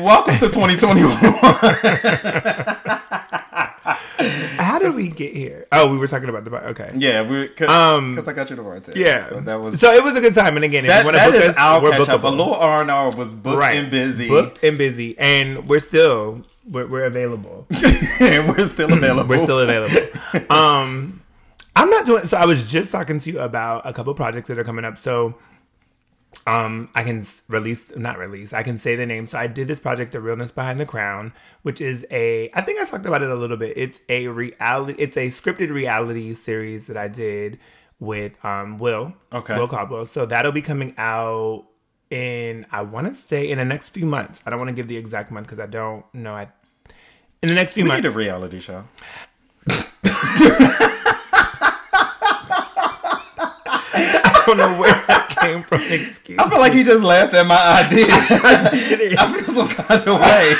[SPEAKER 1] (laughs) Welcome to 2021. (laughs)
[SPEAKER 2] How did we get here? Oh, we were talking about the bar. Okay.
[SPEAKER 1] yeah, we because
[SPEAKER 2] Um,
[SPEAKER 1] I got you the word.
[SPEAKER 2] Yeah.
[SPEAKER 1] so that was
[SPEAKER 2] So it was a good time. And again, if
[SPEAKER 1] that.
[SPEAKER 2] you want to book
[SPEAKER 1] is
[SPEAKER 2] us,
[SPEAKER 1] our
[SPEAKER 2] we're
[SPEAKER 1] catch up. A little R and R was booked
[SPEAKER 2] right.
[SPEAKER 1] and busy,
[SPEAKER 2] Booked and busy, and we're still we're, we're available. (laughs)
[SPEAKER 1] and we're still available.
[SPEAKER 2] we're still available. (laughs) um, I'm not doing. So I was just talking to you about a couple projects that are coming up. So. Um, I can release, not release. I can say the name. So I did this project, "The Realness Behind the Crown," which is a. I think I talked about it a little bit. It's a reality. It's a scripted reality series that I did with um Will.
[SPEAKER 1] Okay.
[SPEAKER 2] Will Caldwell. So that'll be coming out in. I want to say in the next few months. I don't want to give the exact month because I don't know. I in the next few
[SPEAKER 1] We
[SPEAKER 2] months.
[SPEAKER 1] need a reality show. (laughs)
[SPEAKER 2] I don't know where came from. (laughs) Excuse
[SPEAKER 1] I feel like he just laughed at my idea. (laughs) I feel some kind of way.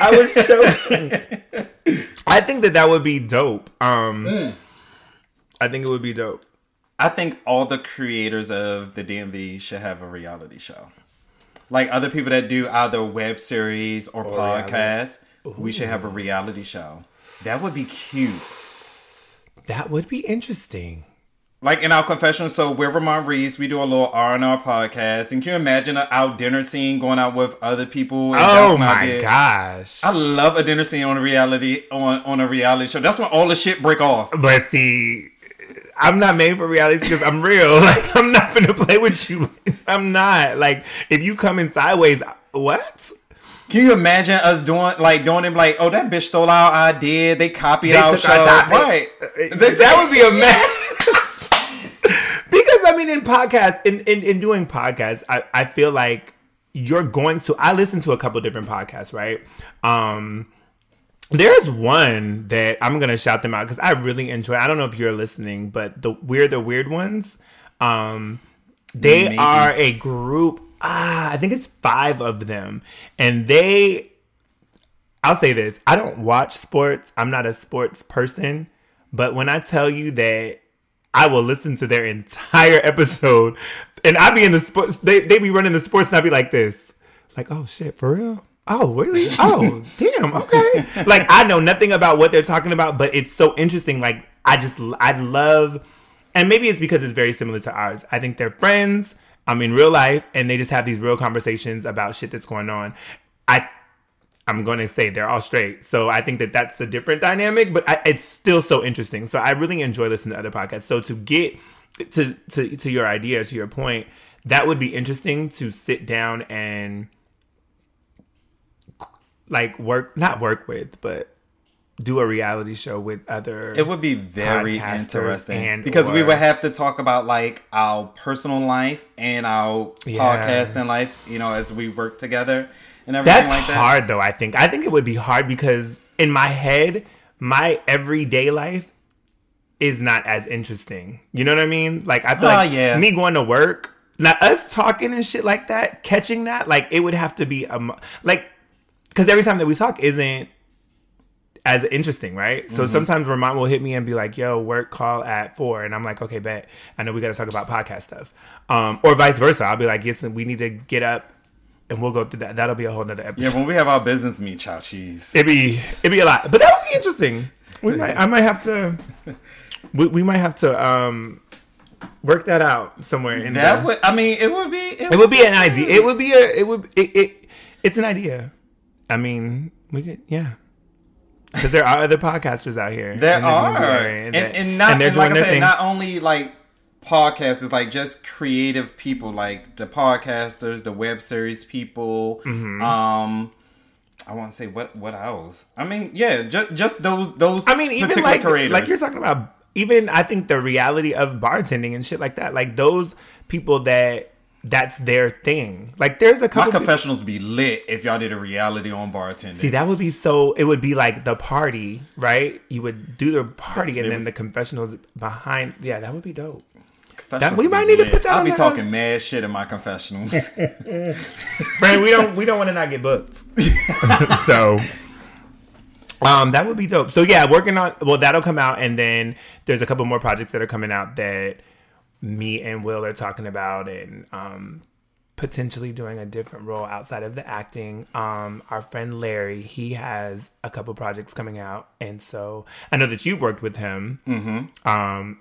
[SPEAKER 2] I was joking. (laughs) I think that that would be dope. Um, I think it would be dope.
[SPEAKER 1] I think all the creators of the DMV should have a reality show. Like other people that do either web series or podcasts, we should have a reality show. That would be cute.
[SPEAKER 2] That would be interesting.
[SPEAKER 1] Like in our confession, so we're Ramont Reese. We do a little R and R podcast, and can you imagine a, our dinner scene going out with other people? And
[SPEAKER 2] Oh my
[SPEAKER 1] ideas?
[SPEAKER 2] gosh!
[SPEAKER 1] I love a dinner scene on a reality on on a reality show. That's when all the shit break off.
[SPEAKER 2] But see, I'm not made for reality because I'm real. (laughs) Like I'm not gonna play with you. (laughs) I'm not. Like if you come in sideways, what?
[SPEAKER 1] Can you imagine us doing like doing it like, oh that bitch stole our idea, they copied
[SPEAKER 2] They
[SPEAKER 1] our show,
[SPEAKER 2] our
[SPEAKER 1] right?
[SPEAKER 2] Uh, uh, that would be a (laughs) mess. I mean, in podcasts, in, in in doing podcasts, I I feel like you're going to. I listen to a couple different podcasts, right? Um, there's one that I'm gonna shout them out because I really enjoy. I don't know if you're listening, but the we're the weird ones. Um, they
[SPEAKER 1] Maybe.
[SPEAKER 2] are a group. Ah, I think it's five of them, and they I'll say this: I don't watch sports. I'm not a sports person, but when I tell you that I will listen to their entire episode, and I be in the sports, they they be running the sports, and I be like this, like, oh shit, for real. Oh really? Oh (laughs) damn. Okay. Like I know nothing about what they're talking about, but it's so interesting. Like I just I love, and maybe it's because it's very similar to ours. I think they're friends. I'm in real life, and they just have these real conversations about shit that's going on. I I'm going to say they're all straight. So I think that that's the different dynamic, but I, it's still so interesting. So I really enjoy listening to other podcasts. So to get to, to, to your idea, to your point, that would be interesting to sit down and like work, not work with, but do a reality show with other
[SPEAKER 1] it would be very interesting because we would have to talk about like our personal life and our
[SPEAKER 2] Yeah.
[SPEAKER 1] podcasting life you know as we work together and everything
[SPEAKER 2] That's
[SPEAKER 1] like that
[SPEAKER 2] hard though, I think. I think it would be hard because in my head, my everyday life is not as interesting. You know what I mean? Like I feel
[SPEAKER 1] Ah,
[SPEAKER 2] like
[SPEAKER 1] yeah.
[SPEAKER 2] me going to work, now us talking and shit like that, catching that, like it would have to be a like because every time that we talk isn't as interesting, right?
[SPEAKER 1] Mm-hmm.
[SPEAKER 2] So sometimes Ramont will hit me and be like, "Yo, work call at four. and I'm like, "Okay, bet. I know we got to talk about podcast stuff," um, or vice versa. I'll be like, "Yes, we need to get up." And we'll go through that. That'll be a whole nother episode.
[SPEAKER 1] yeah when we have our business meet chow cheese
[SPEAKER 2] It'd be it'd be a lot, but that would be interesting. We (laughs) might I might have to we, we might have to um work that out somewhere in
[SPEAKER 1] that
[SPEAKER 2] the,
[SPEAKER 1] would i mean it would be
[SPEAKER 2] it would be an idea. It would be a it would it, it it's an idea. I mean, we could yeah. Because there are other podcasters out here.
[SPEAKER 1] There
[SPEAKER 2] and doing
[SPEAKER 1] and,
[SPEAKER 2] that-
[SPEAKER 1] and, not and like I said,
[SPEAKER 2] thing.
[SPEAKER 1] not only like podcasters, like just creative people, like the podcasters, the web series people.
[SPEAKER 2] Mm-hmm.
[SPEAKER 1] Um, I want to say what what else? I mean, yeah, just just those those.
[SPEAKER 2] I mean, even like
[SPEAKER 1] creators.
[SPEAKER 2] like you're talking about, even I think the reality of bartending and shit like that. Like those people that that's their thing. Like there's a
[SPEAKER 1] My
[SPEAKER 2] couple.
[SPEAKER 1] confessionals be lit if y'all did a reality on bartending.
[SPEAKER 2] See, that would be so. It would be like the party, right? You would do the party, and
[SPEAKER 1] It
[SPEAKER 2] then
[SPEAKER 1] was-
[SPEAKER 2] the confessionals behind. Yeah, that would be dope.
[SPEAKER 1] Confessionals
[SPEAKER 2] that- we might need to put that
[SPEAKER 1] I'll
[SPEAKER 2] on
[SPEAKER 1] be
[SPEAKER 2] the
[SPEAKER 1] talking
[SPEAKER 2] house.
[SPEAKER 1] mad shit in my confessionals. (laughs)
[SPEAKER 2] Friend, we don't we don't want to not get booked. (laughs) (laughs) so, um, that would be dope. So yeah, working on well, that'll come out, and then there's a couple more projects that are coming out that me and Will are talking about, and um, potentially doing a different role outside of the acting. Um, our friend Larry, he has a couple projects coming out, and so I know that you've worked with him. Mm-hmm. Um,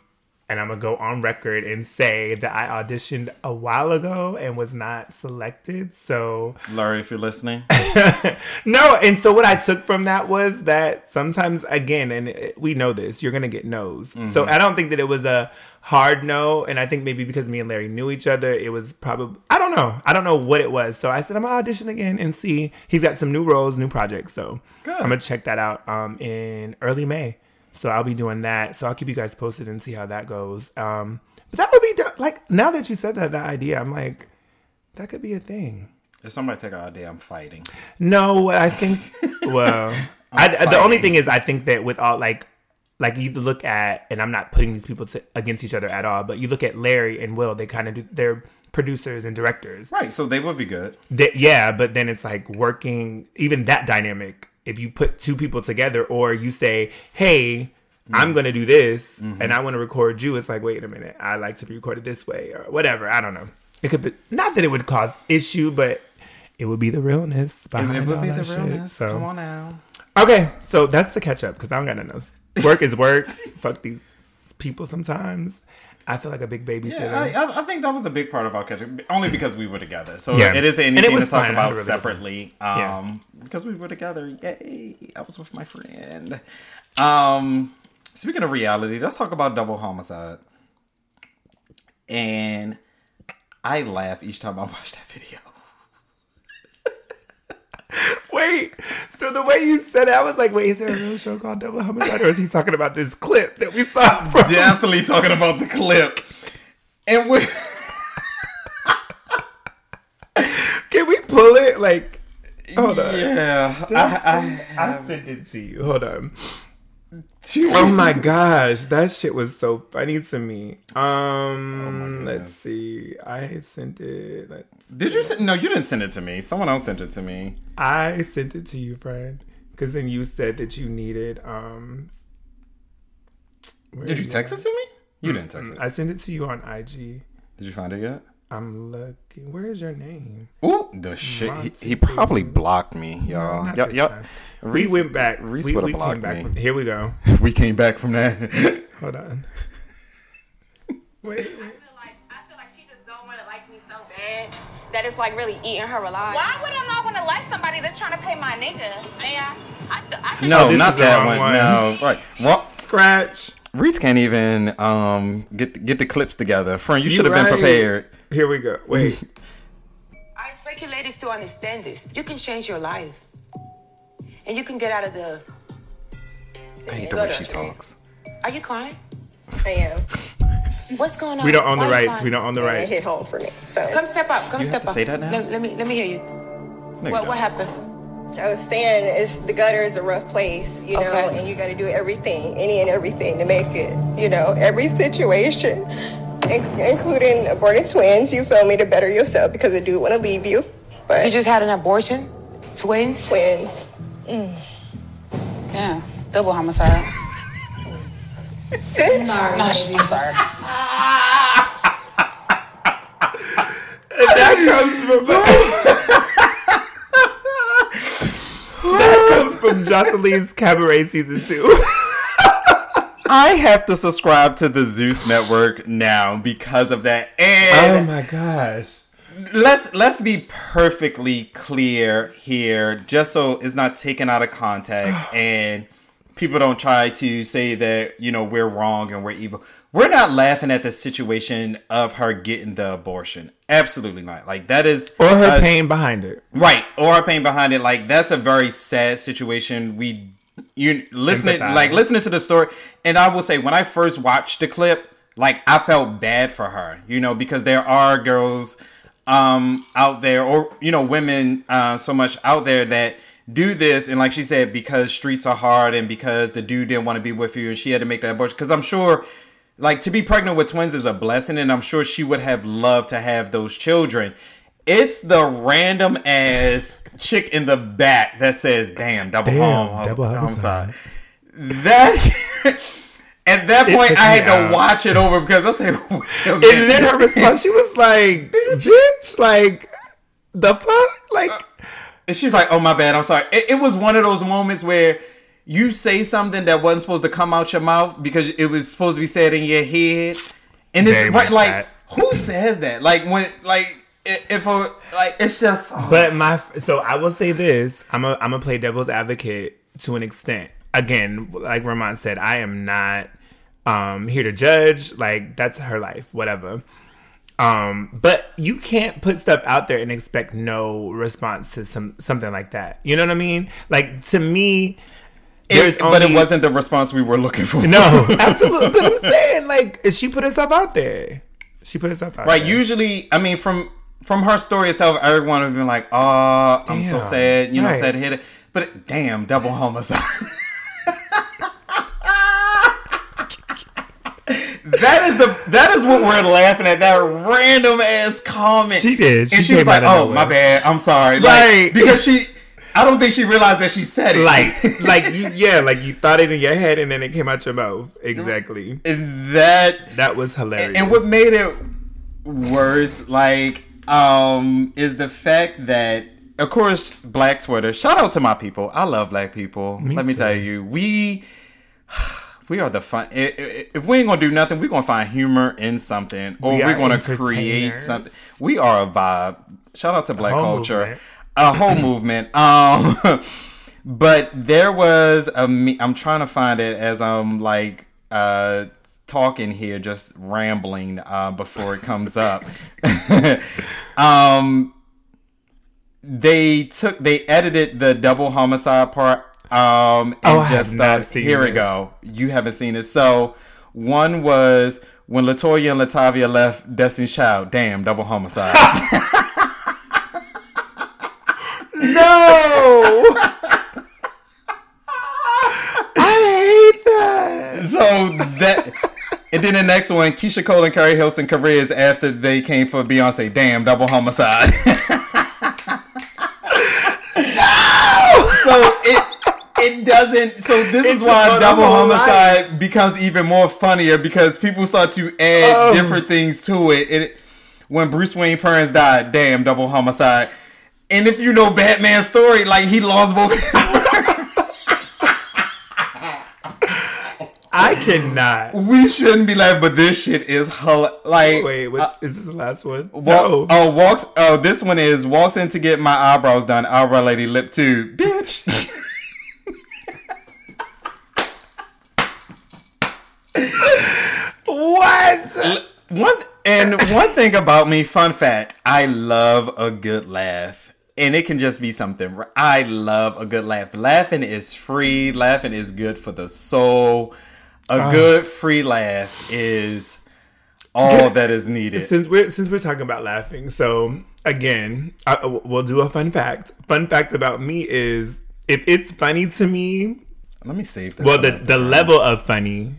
[SPEAKER 2] and I'm gonna go on record and say that I auditioned a while ago and was not selected. So
[SPEAKER 1] Larry, if you're listening, (laughs)
[SPEAKER 2] no, and so what I took from that was that sometimes, again, and it- we know this, you're gonna get no's. So I don't think that it was a hard no, and I think maybe because me and Larry knew each other, it was probably I don't know, I don't know what it was. So I said I'm gonna audition again and see. He's got some new roles, new projects, so
[SPEAKER 1] Good.
[SPEAKER 2] I'm gonna check that out um, in early May. So I'll be doing that. So I'll keep you guys posted and see how that goes. Um, but that would be like now that you said that that idea, I'm like that could be a thing.
[SPEAKER 1] if somebody take our day, I'm fighting.
[SPEAKER 2] No, I think. (laughs) Well, I, the only thing is, I think that with all like, like you look at, and I'm not putting these people to, against each other at all, but you look at Larry and Will, they kind of do. They're producers and directors.
[SPEAKER 1] Right, so they would be good.
[SPEAKER 2] They, yeah, but then it's like working even that dynamic. If you put two people together, or you say, "Hey." I'm mm. gonna do this, mm-hmm. and I want to record you. It's like, wait a minute, I like to be recorded this way, or whatever. I don't know. It could be not that it would cause issue, but it would be the realness. Behind
[SPEAKER 1] it would
[SPEAKER 2] all
[SPEAKER 1] be the
[SPEAKER 2] shit.
[SPEAKER 1] realness.
[SPEAKER 2] So
[SPEAKER 1] Come on now.
[SPEAKER 2] okay, so that's the catch up because I don't got no notes. Work is work. (laughs) Fuck these people. Sometimes I feel like a big babysitter.
[SPEAKER 1] Yeah, I, I- think that was a big part of our catch only because we were together. So
[SPEAKER 2] Yeah.
[SPEAKER 1] it is
[SPEAKER 2] And
[SPEAKER 1] anything
[SPEAKER 2] it
[SPEAKER 1] to talk. About
[SPEAKER 2] a really good
[SPEAKER 1] separately.
[SPEAKER 2] Yeah.
[SPEAKER 1] Um, because we were together. Yay! I was with my friend. Um, speaking of reality, let's talk about double homicide. And I laugh each time I (laughs) watch that video. (laughs)
[SPEAKER 2] Wait, so the way you said it, I was like, wait, is there a real show called Double Homicide, or is he talking about this clip that we saw? From-
[SPEAKER 1] Definitely talking about the clip. And we (laughs)
[SPEAKER 2] Can we pull it? Like, hold on.
[SPEAKER 1] yeah, I, I,
[SPEAKER 2] I sent it to you. Hold on. Oh my gosh, that shit was so funny to me. Um, let's see. I sent it. Let's,
[SPEAKER 1] Did you send? No, you didn't send it to me. Someone else sent it to me.
[SPEAKER 2] I sent it to you, friend, because then you said that you needed. Um,
[SPEAKER 1] Did you text it to me? You didn't text
[SPEAKER 2] it. I sent it to you on IG.
[SPEAKER 1] Did you find it yet?
[SPEAKER 2] I'm looking. Where is your name?
[SPEAKER 1] Ooh, the shit. He,
[SPEAKER 2] Monty.
[SPEAKER 1] he probably blocked me, y'all.
[SPEAKER 2] Not
[SPEAKER 1] Y'all,
[SPEAKER 2] this.
[SPEAKER 1] Reese-
[SPEAKER 2] we went back.
[SPEAKER 1] Reese
[SPEAKER 2] we
[SPEAKER 1] would've blocked
[SPEAKER 2] back.
[SPEAKER 1] me.
[SPEAKER 2] From, here we go. (laughs)
[SPEAKER 1] we came back from that. (laughs)
[SPEAKER 2] Hold on. (laughs) Wait.
[SPEAKER 3] I feel like I feel like she just don't want to like me so bad that it's like really eating her alive.
[SPEAKER 4] Why would I not want to like somebody that's trying to pay my nigga?
[SPEAKER 3] May I? I, th- I think
[SPEAKER 1] No,
[SPEAKER 2] this
[SPEAKER 1] not that one.
[SPEAKER 2] one.
[SPEAKER 1] No, right. Well,
[SPEAKER 2] Scratch.
[SPEAKER 1] Reese can't even um get get the clips together. Friend, you
[SPEAKER 2] You
[SPEAKER 1] should have
[SPEAKER 2] right.
[SPEAKER 1] been prepared.
[SPEAKER 2] Here we go. Wait.
[SPEAKER 5] I expect you ladies to understand this. You can change your life. And you can get out of the.
[SPEAKER 1] I hate the way she talks.
[SPEAKER 5] Are you crying?
[SPEAKER 6] I am.
[SPEAKER 5] What's going on?
[SPEAKER 2] We don't own the
[SPEAKER 5] Why you
[SPEAKER 2] rights.
[SPEAKER 5] crying?
[SPEAKER 2] We don't own the
[SPEAKER 6] It
[SPEAKER 2] rights.
[SPEAKER 6] hit home for me. So
[SPEAKER 5] Come step up. Come
[SPEAKER 1] You
[SPEAKER 5] step
[SPEAKER 1] have to
[SPEAKER 5] up.
[SPEAKER 1] say that now?
[SPEAKER 5] Let, let me let me hear you.
[SPEAKER 1] No,
[SPEAKER 5] What
[SPEAKER 1] don't.
[SPEAKER 5] what happened?
[SPEAKER 6] I was saying, it's the gutter is a rough place, you know,
[SPEAKER 5] Okay.
[SPEAKER 6] and you got to do everything, any and everything to make it. You know, every situation, in- including aborted twins. You feel me to better yourself because I do want to leave you, but
[SPEAKER 5] You just had an abortion? Twins?
[SPEAKER 6] twins. Mm.
[SPEAKER 3] Yeah, double homicide. (laughs)
[SPEAKER 6] Bitch.
[SPEAKER 3] No, I'm sorry.
[SPEAKER 2] and that comes from (laughs) that comes from Joseline's Cabaret season two. (laughs)
[SPEAKER 1] I have to subscribe to the Zeus network now because of that. And oh
[SPEAKER 2] my gosh.
[SPEAKER 1] let's let's be perfectly clear here, just so it's not taken out of context (gasps) and people don't try to say that you know we're wrong and we're evil. We're not laughing at the situation of her getting the abortion. Absolutely not. Like that is
[SPEAKER 2] Or her
[SPEAKER 1] a-
[SPEAKER 2] pain behind it.
[SPEAKER 1] Right, or her pain behind it. Like that's a very sad situation. We you listening
[SPEAKER 2] Empathize.
[SPEAKER 1] like listening to the story, and I will say when I first watched the clip, like I felt bad for her, you know, because there are girls um out there, or you know, women uh, so much out there that do this, and like she said, because streets are hard, and because the dude didn't want to be with you, and she had to make that abortion. Because I'm sure like to be pregnant with twins is a blessing and i'm sure she would have loved to have those children it's the random ass chick in the back that says damn double
[SPEAKER 2] Damn,
[SPEAKER 1] home
[SPEAKER 2] double
[SPEAKER 1] homicide that (laughs) at that point i had
[SPEAKER 2] out.
[SPEAKER 1] to watch it over because i said (laughs) wait
[SPEAKER 2] And then her response, she was like, (laughs) bitch, like, the fuck? Like, uh,
[SPEAKER 1] And she's like, "Oh my bad, I'm sorry." It, it was one of those moments where you say something that wasn't supposed to come out your mouth because it was supposed to be said in your head, and it's right, like
[SPEAKER 2] that.
[SPEAKER 1] who says that? Like when, like if a, like it's just.
[SPEAKER 2] But my so I will say this: I'm a I'm a play devil's advocate to an extent. Again, like Ramont said, I am not um here to judge. Like that's her life, whatever. Um, but you can't put stuff out there and expect no response to some something like that. You know what I mean? Like to me, there's
[SPEAKER 1] it, but it wasn't the response we were looking for.
[SPEAKER 2] No, (laughs) absolutely. But I'm saying, like, she put herself out there. She put herself out
[SPEAKER 1] right?
[SPEAKER 2] there.
[SPEAKER 1] Usually, I mean, from from her story itself, everyone would have been like, "Oh, I'm so sad," you know,
[SPEAKER 2] Right.
[SPEAKER 1] sad hit it. But damn, double homicide. (laughs) That is the that is what we're laughing at. That random ass comment.
[SPEAKER 2] She did.
[SPEAKER 1] and
[SPEAKER 2] She
[SPEAKER 1] she was like, "Oh, my bad. I'm sorry."
[SPEAKER 2] Right.
[SPEAKER 1] Like because she, I don't think she realized that she said it.
[SPEAKER 2] like, (laughs) like you, yeah, like you thought it in your head and then it came out your mouth. Exactly.
[SPEAKER 1] And that
[SPEAKER 2] That was hilarious.
[SPEAKER 1] and what made it worse, like, um, is the fact that, of course, Black Twitter. Shout out to my people. I love Black people. Let me tell you, we. (sighs) We are the fun. If we ain't gonna do nothing, we gonna find humor in something, or
[SPEAKER 2] We are
[SPEAKER 1] gonna create something. We are a vibe. Shout out to Black
[SPEAKER 2] whole
[SPEAKER 1] culture,
[SPEAKER 2] movement.
[SPEAKER 1] a whole movement. (laughs) Um, (laughs) but there was a. me- I'm trying to find it as I'm like uh talking here, just rambling uh, before it comes up. (laughs) um, they took they edited the double homicide part. Um, and
[SPEAKER 2] Oh,
[SPEAKER 1] just
[SPEAKER 2] seen
[SPEAKER 1] here we go. You haven't seen it, so one was when LeToya and LaTavia left Destiny's Child. Damn, double homicide. (laughs)
[SPEAKER 2] no. (laughs) I hate that.
[SPEAKER 1] so that and then the next one, Keyshia Cole and Keri Hilson careers after they came for Beyonce. Damn, double homicide. (laughs) So it it doesn't. So this
[SPEAKER 2] It's
[SPEAKER 1] is why double homicide becomes even more funnier because people start to add
[SPEAKER 2] Oh.
[SPEAKER 1] different things to it. it. When Bruce Wayne parents died, damn, double homicide. And if you know Batman's story, like he lost both. (laughs) his
[SPEAKER 2] I cannot.
[SPEAKER 1] We shouldn't be laughing, but this shit is hell. Like,
[SPEAKER 2] Wait, what's, uh, is this the last one?
[SPEAKER 1] Wa-
[SPEAKER 2] no.
[SPEAKER 1] Oh, walks. Oh, this one is walks in to get my eyebrows done. Eyebrow lady lip too, bitch.
[SPEAKER 2] What?
[SPEAKER 1] one and one thing about me, fun fact: I love a good laugh, and it can just be something. I love a good laugh. Laughing is free. Laughing is good for the soul. A
[SPEAKER 2] Ah.
[SPEAKER 1] good free laugh is all that is needed.
[SPEAKER 2] Since we're since we're talking about laughing, so again, I, we'll do a fun fact. Fun fact about me is if it's funny to me,
[SPEAKER 1] Let me save this.
[SPEAKER 2] well, the the level of funny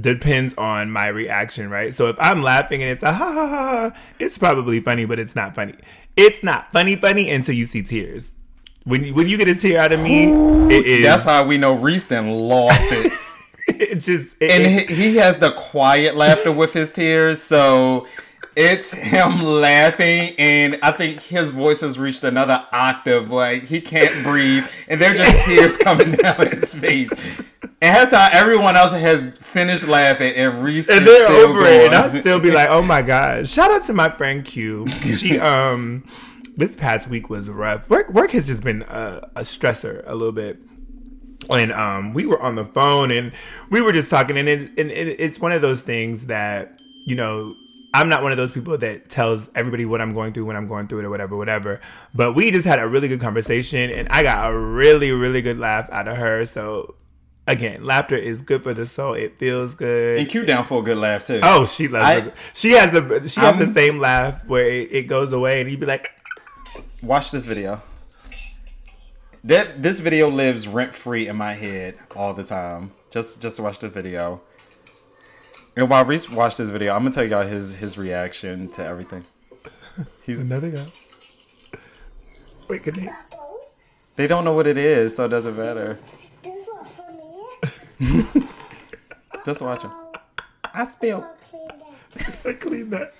[SPEAKER 2] depends on my reaction, right? So if I'm laughing and it's a ha ha ha, it's probably funny, but it's not funny. It's not funny funny until you see tears. When you, when you get a tear out of me, it is.
[SPEAKER 1] That's how we know Reese then lost it.
[SPEAKER 2] It just it,
[SPEAKER 1] and
[SPEAKER 2] it-
[SPEAKER 1] he, he has the quiet laughter with his tears so it's him laughing and i think his voice has reached another octave like he can't breathe and there's just (laughs) tears coming down his face and half the time everyone else has finished laughing and Reese
[SPEAKER 2] and they're over it, and. I'll still be like, "Oh my (laughs) god!" Shout out to my friend Q. She (laughs) um, this past week was rough. Work work has just been a, a stressor a little bit, and um, we were on the phone and we were just talking, and it, and it, it's one of those things that you know. I'm not one of those people that tells everybody what I'm going through when I'm going through it or whatever, whatever. But we just had a really good conversation and I got a really, really good laugh out of her. So again, laughter is good for the soul. It feels good.
[SPEAKER 1] and q down for a good laugh too
[SPEAKER 2] Oh, she loves
[SPEAKER 1] I-
[SPEAKER 2] it. She has the she has the
[SPEAKER 1] I'm-
[SPEAKER 2] same laugh where it, it goes away and you'd be like,
[SPEAKER 1] watch this video that this video lives rent free in my head all the time just just watch the video and while Reese watched this video, I'm gonna tell y'all his his reaction to everything. (laughs) He's
[SPEAKER 2] nothing else. Wait, can they?
[SPEAKER 1] they don't know what it is, so it doesn't matter. (laughs) Just watch him. I spilled. (laughs)
[SPEAKER 2] I clean that.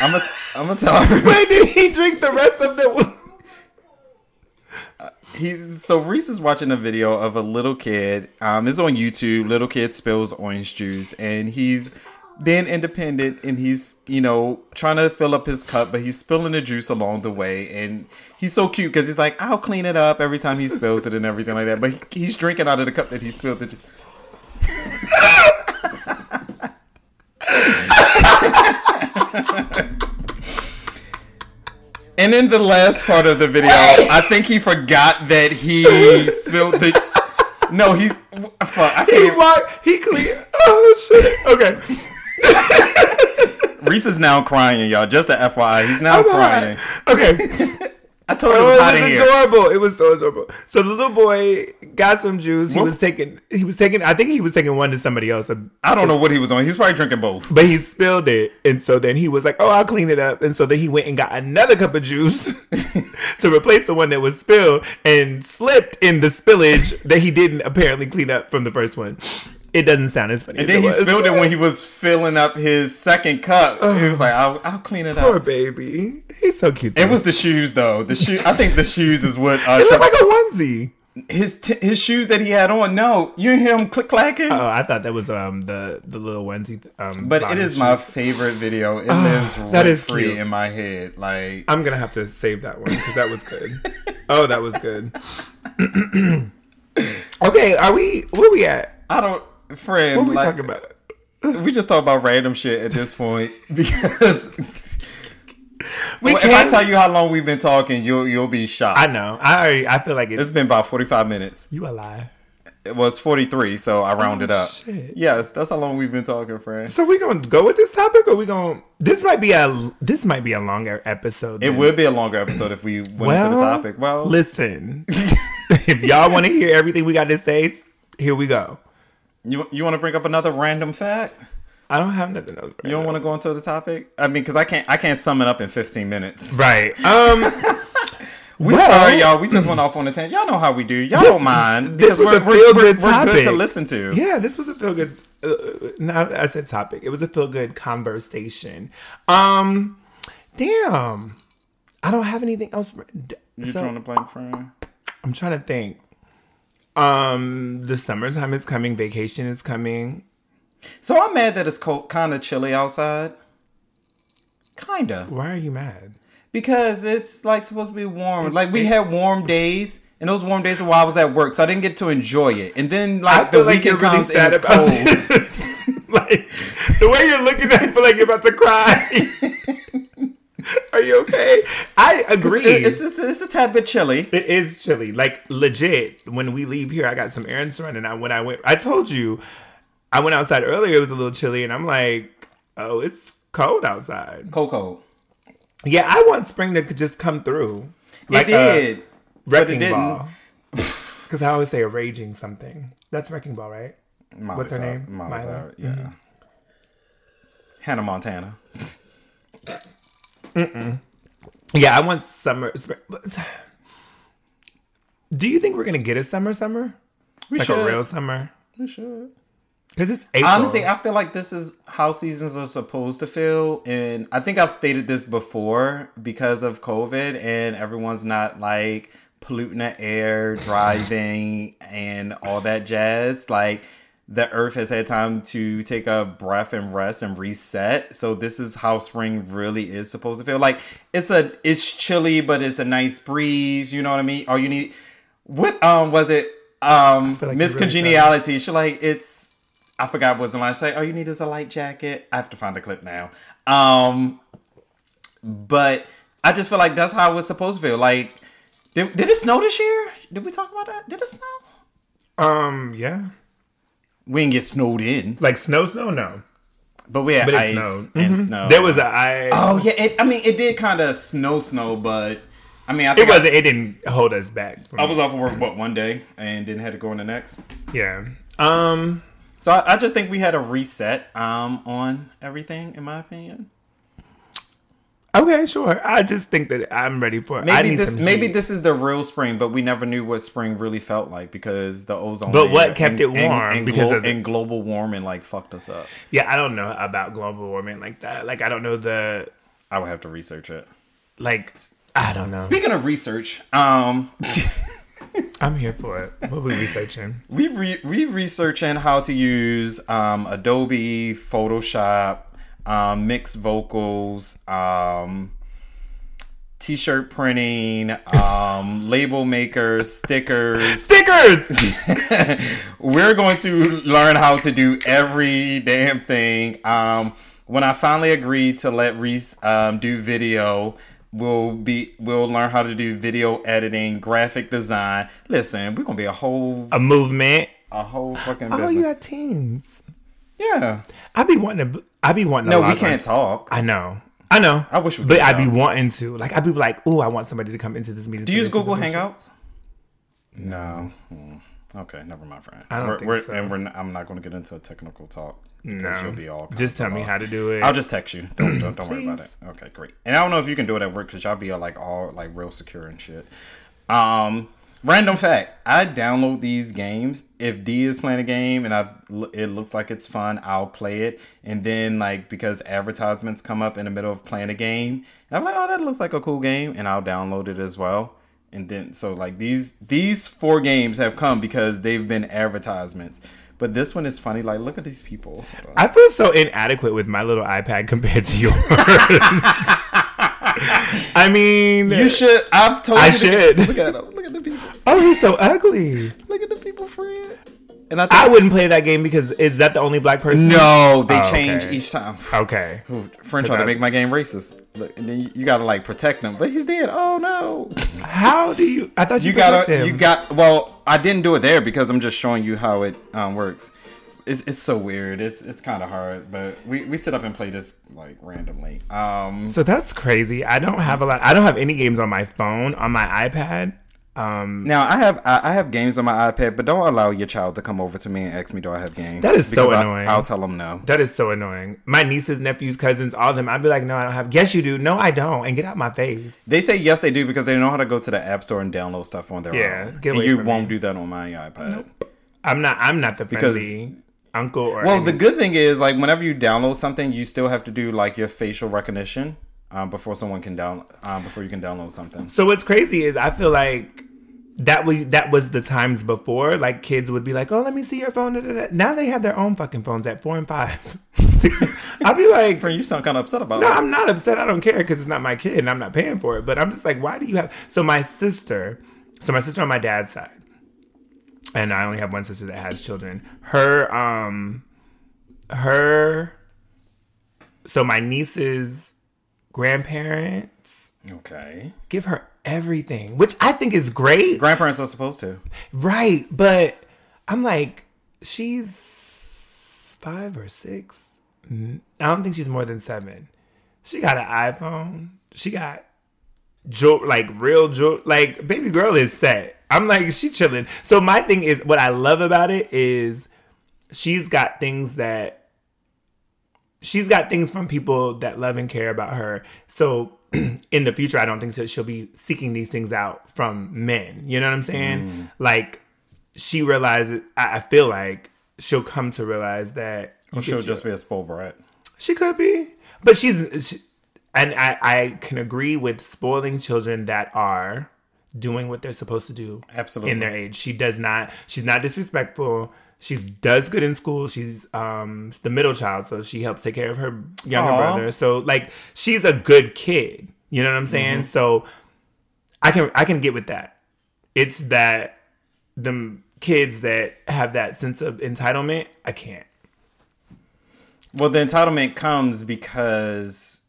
[SPEAKER 1] I'm gonna I'm gonna tell her. (laughs)
[SPEAKER 2] Wait, did he drink the rest of the?
[SPEAKER 1] He's so Reese is watching a video of a little kid. Um, it's on YouTube. Little kid spills orange juice, and he's being independent, and he's you know trying to fill up his cup, but he's spilling the juice along the way, and he's so cute because he's like, "I'll clean it up every time he spills it and everything like that." But he, he's drinking out of the cup that he spilled the. ju- (laughs) And in the last part of the video, I think he forgot that he spilled the. No, he's. Fuck, I
[SPEAKER 2] He
[SPEAKER 1] can't.
[SPEAKER 2] walk. He clean. Oh shit. Okay.
[SPEAKER 1] Reese is now crying, y'all. Just a FYI, he's now
[SPEAKER 2] I'm
[SPEAKER 1] crying.
[SPEAKER 2] alright. Okay. (laughs)
[SPEAKER 1] I told you it
[SPEAKER 2] Oh,
[SPEAKER 1] was
[SPEAKER 2] it was
[SPEAKER 1] in here.
[SPEAKER 2] adorable. It was so adorable. So the little boy got some juice. He
[SPEAKER 1] What?
[SPEAKER 2] was taking. He was taking. I think he was taking one to somebody else.
[SPEAKER 1] I don't know what he was on. He's probably drinking both.
[SPEAKER 2] But he spilled it, and so then he was like, "Oh, I'll clean it up." And so then he went and got another cup of juice (laughs) to replace the one that was spilled, and slipped in the spillage that he didn't apparently clean up from the first one. It doesn't sound as funny.
[SPEAKER 1] And then he spilled it when he (laughs) was filling up his second cup. He was like, "I'll, I'll clean it
[SPEAKER 2] Poor
[SPEAKER 1] up."
[SPEAKER 2] Poor baby. He's so cute.
[SPEAKER 1] It was the shoes, though. The shoe. I think the shoes is what. Uh,
[SPEAKER 2] It looked like a onesie.
[SPEAKER 1] his t- his shoes that he had on. No, you hear him click clacking.
[SPEAKER 2] Oh, I thought that was um the the little onesie. Um,
[SPEAKER 1] But it is
[SPEAKER 2] shoe.
[SPEAKER 1] my favorite video. It lives
[SPEAKER 2] that is
[SPEAKER 1] free
[SPEAKER 2] cute.
[SPEAKER 1] in my head. Like
[SPEAKER 2] I'm gonna have to save that one because that was good. (laughs) oh, that was good. (clears throat) okay, are we? Where we at?
[SPEAKER 1] I don't, friend.
[SPEAKER 2] What are we
[SPEAKER 1] like,
[SPEAKER 2] talking about?
[SPEAKER 1] We just talk about random shit at this point (laughs) because
[SPEAKER 2] We
[SPEAKER 1] well, if. I tell you how long we've been talking, you'll you'll be shocked.
[SPEAKER 2] I know. I already. I feel like it's,
[SPEAKER 1] it's been about forty five minutes.
[SPEAKER 2] you a lie.
[SPEAKER 1] It was forty three, so I rounded
[SPEAKER 2] Oh,
[SPEAKER 1] up.
[SPEAKER 2] shit.
[SPEAKER 1] Yes, that's how long we've been talking, friend.
[SPEAKER 2] So we gonna go with this topic, or we gonna? This might be a. This might be a longer episode.
[SPEAKER 1] It
[SPEAKER 2] than-
[SPEAKER 1] would be a longer episode if we went
[SPEAKER 2] Well,
[SPEAKER 1] into the topic. Well,
[SPEAKER 2] listen. (laughs) if y'all want to hear everything we got to say, here we go.
[SPEAKER 1] You you want to bring up another random fact?
[SPEAKER 2] I don't have nothing else.
[SPEAKER 1] You don't want to go into the topic? I mean, because I can't I can't sum it up in fifteen minutes.
[SPEAKER 2] Right. Um. (laughs)
[SPEAKER 1] We
[SPEAKER 2] Well-
[SPEAKER 1] sorry, y'all. We just went off on a tangent. Y'all know how we do. Y'all
[SPEAKER 2] This-
[SPEAKER 1] don't mind
[SPEAKER 2] this
[SPEAKER 1] because
[SPEAKER 2] was
[SPEAKER 1] we're,
[SPEAKER 2] a
[SPEAKER 1] we're,
[SPEAKER 2] feel-good
[SPEAKER 1] we're, we're good to listen to.
[SPEAKER 2] Yeah, this was a feel good. Uh, no, I said topic. It was a feel good conversation. Um, damn, I don't have anything else.
[SPEAKER 1] You
[SPEAKER 2] So-
[SPEAKER 1] drawing a blank, friend?
[SPEAKER 2] I'm trying to think. Um, the summertime is coming. Vacation is coming.
[SPEAKER 1] So I'm mad that it's cold, kind of chilly outside. Kinda.
[SPEAKER 2] Why are you mad?
[SPEAKER 1] Because it's like supposed to be warm. Like we had warm days, and those warm days were while I was at work, so I didn't get to enjoy it. And then like the weekend comes and it's cold. (laughs)
[SPEAKER 2] like the way you're looking at, it, I feel like you're about to cry. (laughs) are you okay? I agree.
[SPEAKER 1] It's, it's, it's a tad bit chilly.
[SPEAKER 2] It is chilly. Like legit. When we leave here, I got some errands to run, and I when I went, I told you, I went outside earlier. It was a little chilly, and I'm like, oh, it's cold outside.
[SPEAKER 1] Cold, cold.
[SPEAKER 2] Yeah, I want spring to just come through.
[SPEAKER 1] it did.
[SPEAKER 2] A
[SPEAKER 1] but it
[SPEAKER 2] wrecking
[SPEAKER 1] didn't.
[SPEAKER 2] ball. (laughs) Because I always say a raging something. That's wrecking ball, right?
[SPEAKER 1] Miley
[SPEAKER 2] What's her name?
[SPEAKER 1] Miley
[SPEAKER 2] Miley?
[SPEAKER 1] Cyrus, Yeah. Hannah Montana. (laughs)
[SPEAKER 2] Yeah, I want summer. Do you think we're gonna get a summer summer?
[SPEAKER 1] We
[SPEAKER 2] like
[SPEAKER 1] should.
[SPEAKER 2] a real summer?
[SPEAKER 1] We should.
[SPEAKER 2] Because it's April.
[SPEAKER 1] Honestly, I feel like this is how seasons are supposed to feel. And I think I've stated this before because of COVID and everyone's not like polluting the air, (laughs) driving, and all that jazz. Like the earth has had time to take a breath and rest and reset. So this is how spring really is supposed to feel. Like it's a it's chilly, but it's a nice breeze. You know what I mean? All you need what um was it? Um
[SPEAKER 2] like
[SPEAKER 1] Miss
[SPEAKER 2] really
[SPEAKER 1] Congeniality. She like it's I forgot what the line. She's like, all you need is a light jacket. I have to find a clip now. Um, but I just feel like that's how it's supposed to feel. Like, did, did it snow this year? Did we talk about that? Did it snow?
[SPEAKER 2] Um, yeah.
[SPEAKER 1] We didn't get snowed in,
[SPEAKER 2] Like snow, snow, no.
[SPEAKER 1] but we had
[SPEAKER 2] But
[SPEAKER 1] ice
[SPEAKER 2] snowed.
[SPEAKER 1] and
[SPEAKER 2] Mhm.
[SPEAKER 1] snow.
[SPEAKER 2] There was a I.
[SPEAKER 1] Oh yeah, it, I mean, it did kind of snow, snow, but I mean, I
[SPEAKER 2] it
[SPEAKER 1] think I-
[SPEAKER 2] wasn't. It didn't hold us back.
[SPEAKER 1] I was off of work what one day and didn't have to go in the next.
[SPEAKER 2] Yeah. Um.
[SPEAKER 1] So I, I just think we had a reset um on everything, in my opinion.
[SPEAKER 2] Okay, sure. I just think that I'm ready for. I
[SPEAKER 1] Maybe this maybe
[SPEAKER 2] heat.
[SPEAKER 1] this is the real spring, but we never knew what spring really felt like because the ozone.
[SPEAKER 2] But what kept
[SPEAKER 1] and-
[SPEAKER 2] it warm
[SPEAKER 1] and,
[SPEAKER 2] because
[SPEAKER 1] glo-
[SPEAKER 2] the-
[SPEAKER 1] and global warming like fucked us up.
[SPEAKER 2] Yeah, I don't know about global warming like that. Like I don't know the
[SPEAKER 1] I would have to research it.
[SPEAKER 2] like. I don't know.
[SPEAKER 1] Speaking of research, um, (laughs)
[SPEAKER 2] I'm here for it. What are we researching?
[SPEAKER 1] we re- we researching how to use um, Adobe Photoshop, um, mixed vocals, um, t-shirt printing, um, (laughs) label makers, stickers.
[SPEAKER 2] Stickers. (laughs)
[SPEAKER 1] We're going to learn how to do every damn thing. Um, when I finally agreed to let Reese um, do video, we'll be we'll learn how to do video editing, graphic design. Listen, we're gonna be a whole
[SPEAKER 2] A movement.
[SPEAKER 1] a whole fucking
[SPEAKER 2] Oh, you got teens.
[SPEAKER 1] Yeah.
[SPEAKER 2] I'd be wanting to. I'd be wanting. to
[SPEAKER 1] No, we can't
[SPEAKER 2] on-
[SPEAKER 1] talk.
[SPEAKER 2] I know. I know.
[SPEAKER 1] I wish we
[SPEAKER 2] but I'd be wanting to. Like I'd be like, oh, I want somebody to come into this meeting.
[SPEAKER 1] Do you use Google. Hangouts? No. Hmm. Okay, never mind, friend.
[SPEAKER 2] I don't
[SPEAKER 1] we're,
[SPEAKER 2] think
[SPEAKER 1] we're,
[SPEAKER 2] so.
[SPEAKER 1] And we're not, I'm not going to get into a technical talk.
[SPEAKER 2] No.
[SPEAKER 1] you'll be all
[SPEAKER 2] Just tell me
[SPEAKER 1] lost.
[SPEAKER 2] how to do it.
[SPEAKER 1] I'll just text you. Don't don't, don't worry about it. Okay, great. And I don't know if you can do it at work because y'all be uh, like all like real secure and shit. Um, random fact: I download these games. If D is playing a game and I it looks like it's fun, I'll play it. And then like because advertisements come up in the middle of playing a game, and I'm like, oh, that looks like a cool game, and I'll download it as well. And then so like these these four games have come because they've been advertisements. But this one is funny. Like, look at these people.
[SPEAKER 2] I feel so inadequate with my little iPad compared to yours. (laughs) I mean,
[SPEAKER 1] You should. I've told
[SPEAKER 2] I
[SPEAKER 1] you. to-
[SPEAKER 2] should.
[SPEAKER 1] Look at them. Look at the people.
[SPEAKER 2] oh, he's so ugly.
[SPEAKER 1] Look at the people, friend. And I,
[SPEAKER 2] I wouldn't play that game because is that the only black person?
[SPEAKER 1] no, they
[SPEAKER 2] Oh,
[SPEAKER 1] change
[SPEAKER 2] okay.
[SPEAKER 1] each time.
[SPEAKER 2] Okay.
[SPEAKER 1] Ooh, Friend tried to make my game racist. Look, and then you, you gotta like protect them, but he's dead. Oh no!
[SPEAKER 2] How do you? I thought you,
[SPEAKER 1] You gotta.
[SPEAKER 2] him.
[SPEAKER 1] You got. Well, I didn't do it there because I'm just showing you how it um, works. It's, it's so weird. It's it's kind of hard, but we, we sit up and play this like randomly. Um,
[SPEAKER 2] So that's crazy. I don't have a lot. I don't have any games on my phone, on my iPad. Um,
[SPEAKER 1] Now I have I I have games on my iPad, but don't allow your child to come over to me and ask me, "Do I have games?"
[SPEAKER 2] That is so
[SPEAKER 1] Because I-
[SPEAKER 2] annoying.
[SPEAKER 1] I'll tell them no.
[SPEAKER 2] that is so annoying. My nieces, nephews, cousins, all of them. I'd be like, no, I don't have. Yes, you do. No, I don't. And get out my face.
[SPEAKER 1] They say yes, they do because they know how to go to the app store and download stuff on their
[SPEAKER 2] Yeah,
[SPEAKER 1] own.
[SPEAKER 2] get
[SPEAKER 1] and you won't
[SPEAKER 2] me.
[SPEAKER 1] do that on my iPad.
[SPEAKER 2] I'm not. I'm not the
[SPEAKER 1] Because-
[SPEAKER 2] friendly uncle or.
[SPEAKER 1] Well,
[SPEAKER 2] any-
[SPEAKER 1] the good thing is like whenever you download something, you still have to do like your facial recognition. um, before someone can down um, before you can download something.
[SPEAKER 2] So what's crazy is I feel like that was that was the times before. Like kids would be like, "Oh, let me see your phone." da, da, da." Now they have their own fucking phones at four and five. (laughs) I'd be like,
[SPEAKER 1] Friend, you sound kind of upset about
[SPEAKER 2] No,
[SPEAKER 1] it.
[SPEAKER 2] I'm not upset. I don't care because it's not my kid and I'm not paying for it. But I'm just like, why do you have? So my sister, so my sister on my dad's side, and I only have one sister that has children. Her, um, her. So my niece's grandparents
[SPEAKER 1] Okay.
[SPEAKER 2] give her everything, which I think is great.
[SPEAKER 1] Grandparents are supposed to.
[SPEAKER 2] Right, but I'm like, she's five or six. Mm, I don't think she's more than seven. She got an iPhone. She got jewel, like real jewel. Like baby girl is set. I'm like, she chilling. So my thing is, what I love about it is, she's got things that she's got things from people that love and care about her. So (clears throat) in the future, I don't think that she'll be seeking these things out from men. You know what I'm saying? Mm. Like she realizes. I I feel like she'll come to realize that
[SPEAKER 1] She'll just be a spoiled brat.
[SPEAKER 2] she could be, but she's, she, and I, I can agree with spoiling children that are doing what they're supposed to do.
[SPEAKER 1] Absolutely.
[SPEAKER 2] in their age, she does not. She's not disrespectful. She does good in school. She's um the middle child, so she helps take care of her younger
[SPEAKER 1] Aw.
[SPEAKER 2] brother. So like she's a good kid. You know what I'm saying? So I can I can get with that. It's that the kids that have that sense of entitlement, I can't.
[SPEAKER 1] Well, the entitlement comes because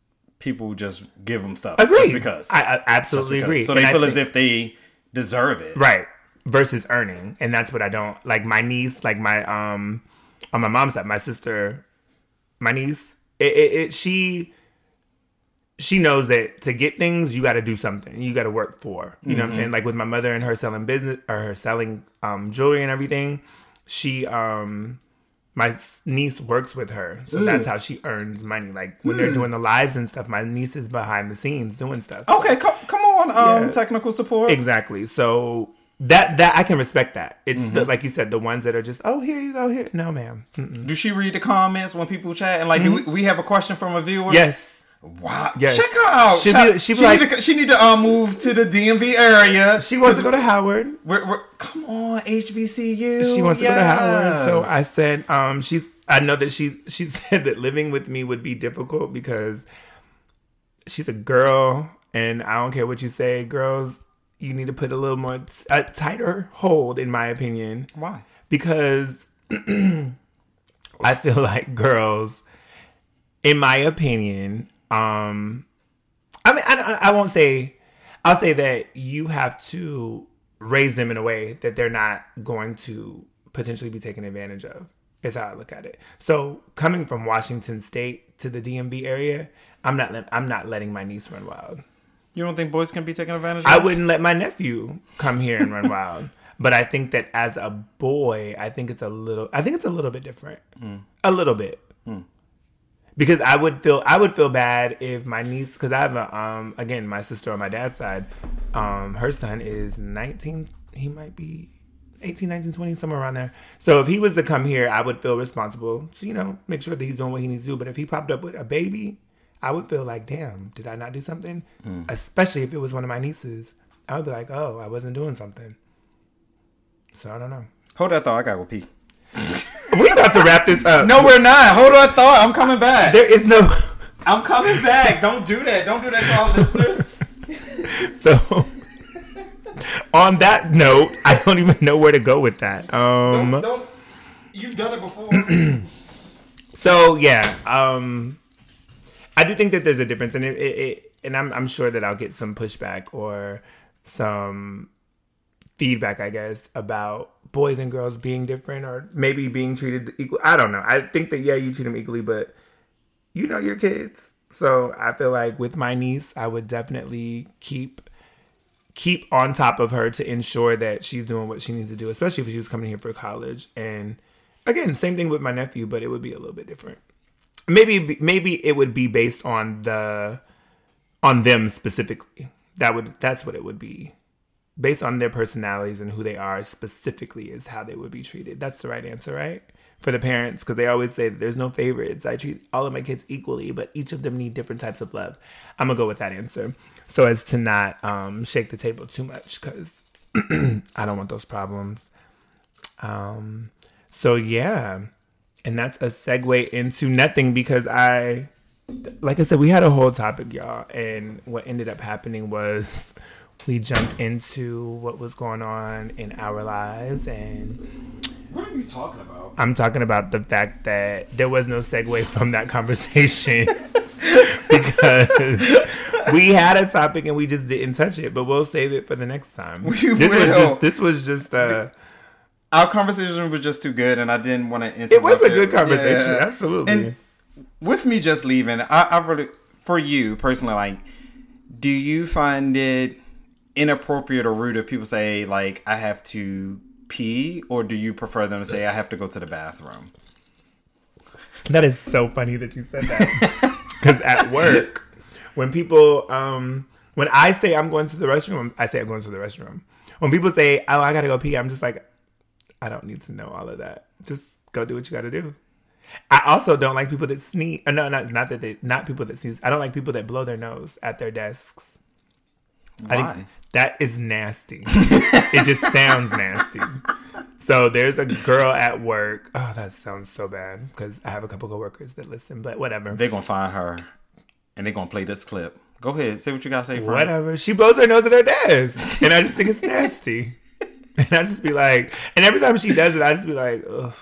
[SPEAKER 1] people just give them stuff.
[SPEAKER 2] Agree.
[SPEAKER 1] Just because.
[SPEAKER 2] I, I absolutely
[SPEAKER 1] because.
[SPEAKER 2] agree.
[SPEAKER 1] So
[SPEAKER 2] And
[SPEAKER 1] they
[SPEAKER 2] I
[SPEAKER 1] feel as
[SPEAKER 2] think-
[SPEAKER 1] if they deserve it.
[SPEAKER 2] right versus earning, and that's what I don't like. My niece, like my um, on my mom's side, my sister, my niece, it, it, it she she knows that to get things you got to do something you got to work for you know what i'm saying like with my mother and her selling business or her selling um jewelry and everything she um my niece works with her so that's how she earns money like when they're doing the lives and stuff my niece is behind the scenes doing stuff
[SPEAKER 1] Okay, come, come on, um,
[SPEAKER 2] Yeah.
[SPEAKER 1] technical support.
[SPEAKER 2] Exactly. So that that I can respect that. It's the, like you said, the ones that are just, oh, here you go, here. No, ma'am. Mm-mm.
[SPEAKER 1] Do she read the comments when people chat? And like, do we, we have a question from a viewer?
[SPEAKER 2] Mm-hmm. Yes.
[SPEAKER 1] Wow.
[SPEAKER 2] Yes.
[SPEAKER 1] Check her out. Shout-
[SPEAKER 2] be- she'll be
[SPEAKER 1] she,
[SPEAKER 2] like-
[SPEAKER 1] need to, she need to uh, move to the DMV area.
[SPEAKER 2] She wants to go to Howard.
[SPEAKER 1] We're, we're, come on, HBCU.
[SPEAKER 2] She wants to go to Howard. So I said, um, she's. I know that she she (laughs) said that living with me would be difficult because she's a girl, and I don't care what you say, girls. You need to put a little more t- a tighter hold, in my opinion.
[SPEAKER 1] Why?
[SPEAKER 2] because (clears throat) I feel like girls, in my opinion, um, I mean, I, I won't say, I'll say that you have to raise them in a way that they're not going to potentially be taken advantage of. Is how I look at it. So coming from Washington State to the DMV area, I'm not I'm not letting my niece run wild.
[SPEAKER 1] You don't think boys can be taken advantage of?
[SPEAKER 2] I wouldn't let my nephew come here and run (laughs) wild. But I think that as a boy, I think it's a little. I think it's a little bit different. A little bit. Because I would feel I would feel bad if my niece because I have a um again my sister on my dad's side, um her son is 19 he might be 18 19 20 somewhere around there. So if he was to come here, I would feel responsible to you know make sure that he's doing what he needs to do. But if he popped up with a baby, I would feel like damn, did I not do something? Especially if it was one of my nieces, I would be like, oh, I wasn't doing something. So I don't know.
[SPEAKER 1] Hold that thought. I gotta go pee.
[SPEAKER 2] We about to wrap this up.
[SPEAKER 1] No, we're not. Hold on, thought. I'm coming back.
[SPEAKER 2] there is no.
[SPEAKER 1] I'm coming back. Don't do that. Don't do that to all listeners.
[SPEAKER 2] So on that note, I don't even know where to go with that. Um.
[SPEAKER 1] Don't, don't. You've done it before. (clears throat)
[SPEAKER 2] So yeah, um, I do think that there's a difference, and it, it, it and I'm I'm sure that I'll get some pushback or some feedback, I guess, about boys and girls being different or maybe being treated equal. I don't know. I think that yeah, you treat them equally, but you know your kids. So I feel like with my niece, I would definitely keep keep on top of her to ensure that she's doing what she needs to do, especially if she was coming here for college. And again, same thing with my nephew, but it would be a little bit different. Maybe maybe it would be based on the on them specifically. That would that's what it would be. Based on their personalities and who they are specifically is how they would be treated. That's the right answer, right? for the parents because they always say there's no favorites. I treat all of my kids equally, but each of them need different types of love. I'm gonna go with that answer, so as to not um, shake the table too much because (clears throat) I don't want those problems. Um, so yeah, and that's a segue into nothing because I, like I said, we had a whole topic, y'all, and what ended up happening was we jumped into what was going on in our lives and
[SPEAKER 1] What are you talking about?
[SPEAKER 2] I'm talking about the fact that there was no segue from that conversation (laughs) because we had a topic and we just didn't touch it, but we'll save it for the next time.
[SPEAKER 1] We
[SPEAKER 2] this was
[SPEAKER 1] will.
[SPEAKER 2] just this was just uh
[SPEAKER 1] Our conversation was just too good, and I didn't want to interrupt.
[SPEAKER 2] it was a good conversation,
[SPEAKER 1] Yeah.
[SPEAKER 2] absolutely.
[SPEAKER 1] And with me just leaving, I, I really, for you personally, like, do you find it inappropriate or rude if people say like I have to pee, or do you prefer them to say I have to go to the bathroom?
[SPEAKER 2] That is so funny that you said that. (laughs) Because at work, when people, um, when I say I'm going to the restroom, I say I'm going to the restroom. When people say, "Oh, I gotta go pee," I'm just like, I don't need to know all of that. Just go do what you gotta do. I also don't like people that sneeze. uh, No, not not that they, not people that sneeze. I don't like people that blow their nose at their desks. I
[SPEAKER 1] Why?
[SPEAKER 2] think that is nasty. it just sounds nasty. So there's a girl at work. Oh, that sounds so bad because I have a couple coworkers that listen, but whatever.
[SPEAKER 1] They're gonna find her, and they're gonna play this clip. Go ahead, say what you gotta say. Frank.
[SPEAKER 2] Whatever. She blows her nose at her desk, and I just think it's nasty. And I just be like, and every time she does it, I just be like, ugh.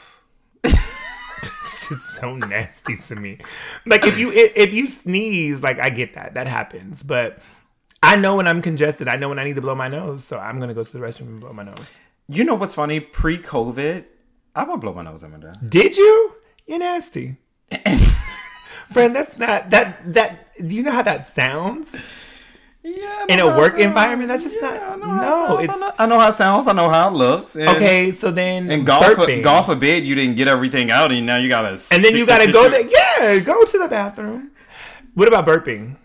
[SPEAKER 2] it's just so nasty to me. Like if you if you sneeze, like I get that that happens, but I know when I'm congested. I know when I need to blow my nose, so I'm gonna go to the restroom and blow my nose.
[SPEAKER 1] You know what's funny? Pre-COVID, I would blow my nose every day.
[SPEAKER 2] Did you? You're nasty. (laughs) Friend, that's not that that do you know how that sounds?
[SPEAKER 1] Yeah,
[SPEAKER 2] In a work environment, that's just not-
[SPEAKER 1] I know
[SPEAKER 2] no,
[SPEAKER 1] how it sounds.
[SPEAKER 2] it's-
[SPEAKER 1] I know, I know how it sounds. I know how it looks. And,
[SPEAKER 2] Okay, so then
[SPEAKER 1] And golf,
[SPEAKER 2] burping.
[SPEAKER 1] God forbid you didn't get everything out, and now you gotta.
[SPEAKER 2] and then you gotta go there. Yeah, go to the bathroom. What about burping?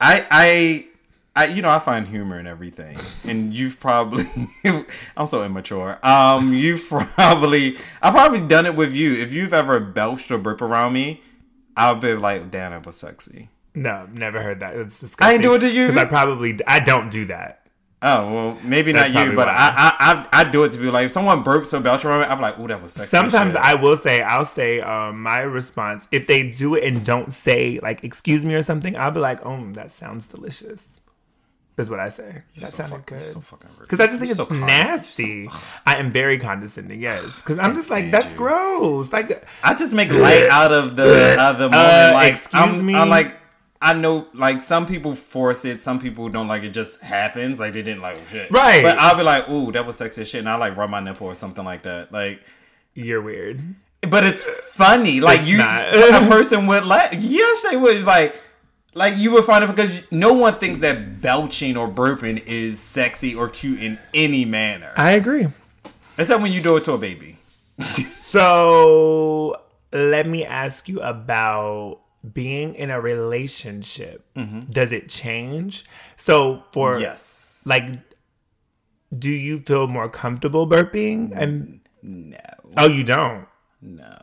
[SPEAKER 1] I, I, I, you know, I find humor in everything, and you've probably, (laughs) I'm so immature. Um, you've probably, I've probably done it with you. If you've ever belched or burp around me, I'll be like, "Damn, it was sexy."
[SPEAKER 2] No, never heard that. It's disgusting.
[SPEAKER 1] I ain't do it to you?
[SPEAKER 2] because I probably I don't do that.
[SPEAKER 1] Oh well, maybe
[SPEAKER 2] That's
[SPEAKER 1] not you, but. I, I, I, I do it to be like, if someone burps or belch around me, I'm like, "Ooh, that was sexy."
[SPEAKER 2] Sometimes
[SPEAKER 1] shit."
[SPEAKER 2] I will say I'll say um, my response if they do it and don't say like excuse me or something. I'll be like, oh, that sounds delicious. Is what I say. that
[SPEAKER 1] so
[SPEAKER 2] sounded
[SPEAKER 1] fuck- you're
[SPEAKER 2] good.
[SPEAKER 1] so fucking.
[SPEAKER 2] Because I just think
[SPEAKER 1] You're
[SPEAKER 2] it's
[SPEAKER 1] so
[SPEAKER 2] nasty. I am very condescending, yes. Because I'm just like, that's
[SPEAKER 1] you.
[SPEAKER 2] gross. Like,
[SPEAKER 1] I just make light (laughs) out of the out of the moment.
[SPEAKER 2] Uh,
[SPEAKER 1] like
[SPEAKER 2] excuse
[SPEAKER 1] I'm,
[SPEAKER 2] me?
[SPEAKER 1] I'm like I know like some people force it, some people don't like it. Just happens. Like they didn't like oh, shit.
[SPEAKER 2] Right.
[SPEAKER 1] But I'll be like, ooh, that was sexy shit, and I like rub my nipple or something like that. Like,
[SPEAKER 2] you're weird.
[SPEAKER 1] but it's funny. Like
[SPEAKER 2] It's
[SPEAKER 1] you, (laughs) a person would laugh. Yes, they would. Like. Like you would find it because no one thinks that belching or burping is sexy or cute in any manner,
[SPEAKER 2] I agree.
[SPEAKER 1] except when you do it to a baby. (laughs)
[SPEAKER 2] So let me ask you about being in a relationship. Mm-hmm. Does it change? So for
[SPEAKER 1] Yes.
[SPEAKER 2] like, do you feel more comfortable burping? And
[SPEAKER 1] No.
[SPEAKER 2] oh, you don't.
[SPEAKER 1] No.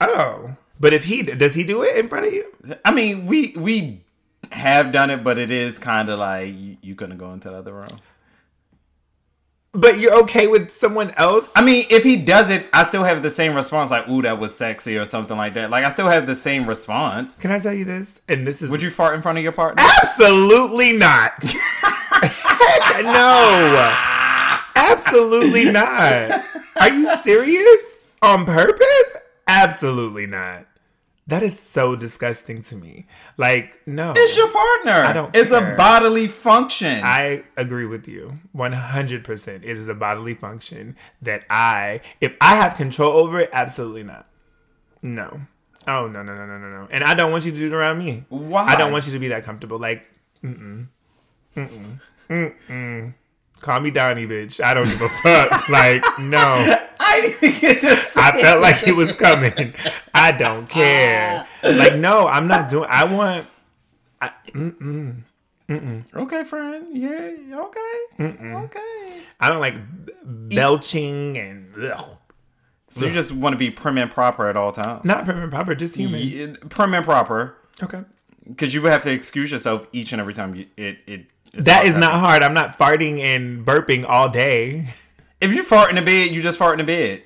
[SPEAKER 2] Oh, but if he does, he do it in front of you?
[SPEAKER 1] I mean, we we have done it, but it is kind of like you, you gonna go into the other room.
[SPEAKER 2] But you're okay with someone else?
[SPEAKER 1] I mean, if he does it, I still have the same response, like "Ooh, that was sexy" or something like that. Like I still have the same response.
[SPEAKER 2] Can I tell you this? And this is
[SPEAKER 1] Would you fart in front of your partner?
[SPEAKER 2] Absolutely not. (laughs) No. Absolutely not. Are you serious? On purpose? Absolutely not. That is so disgusting to me. Like, no.
[SPEAKER 1] It's your partner.
[SPEAKER 2] I don't
[SPEAKER 1] It's
[SPEAKER 2] care.
[SPEAKER 1] a bodily function.
[SPEAKER 2] I agree with you 100%. It is a bodily function that I, if I have control over it, absolutely not. No. Oh, no, no, no, no, no, no. And I don't want you to do it around me.
[SPEAKER 1] Why?
[SPEAKER 2] I don't want you to be that comfortable. Like, mm-mm. Mm-mm. Mm-mm. Call me Donnie, bitch. I don't give a fuck. (laughs) like, no.
[SPEAKER 1] I didn't even get to say
[SPEAKER 2] I felt like it was coming. I don't (laughs) uh, care. Like, no, I'm not doing. I want.
[SPEAKER 1] Okay, friend. Yeah. Okay. Okay.
[SPEAKER 2] I don't like b- belching and. Ugh.
[SPEAKER 1] So you just want to be prim and proper at all times.
[SPEAKER 2] Not prim and proper, just human.
[SPEAKER 1] Yeah, prim and proper,
[SPEAKER 2] Okay.
[SPEAKER 1] because you would have to excuse yourself each and every time you it it. it's
[SPEAKER 2] That
[SPEAKER 1] all
[SPEAKER 2] not hard. I'm not farting and burping all day. (laughs)
[SPEAKER 1] If you fart in the bed, you just fart in the bed.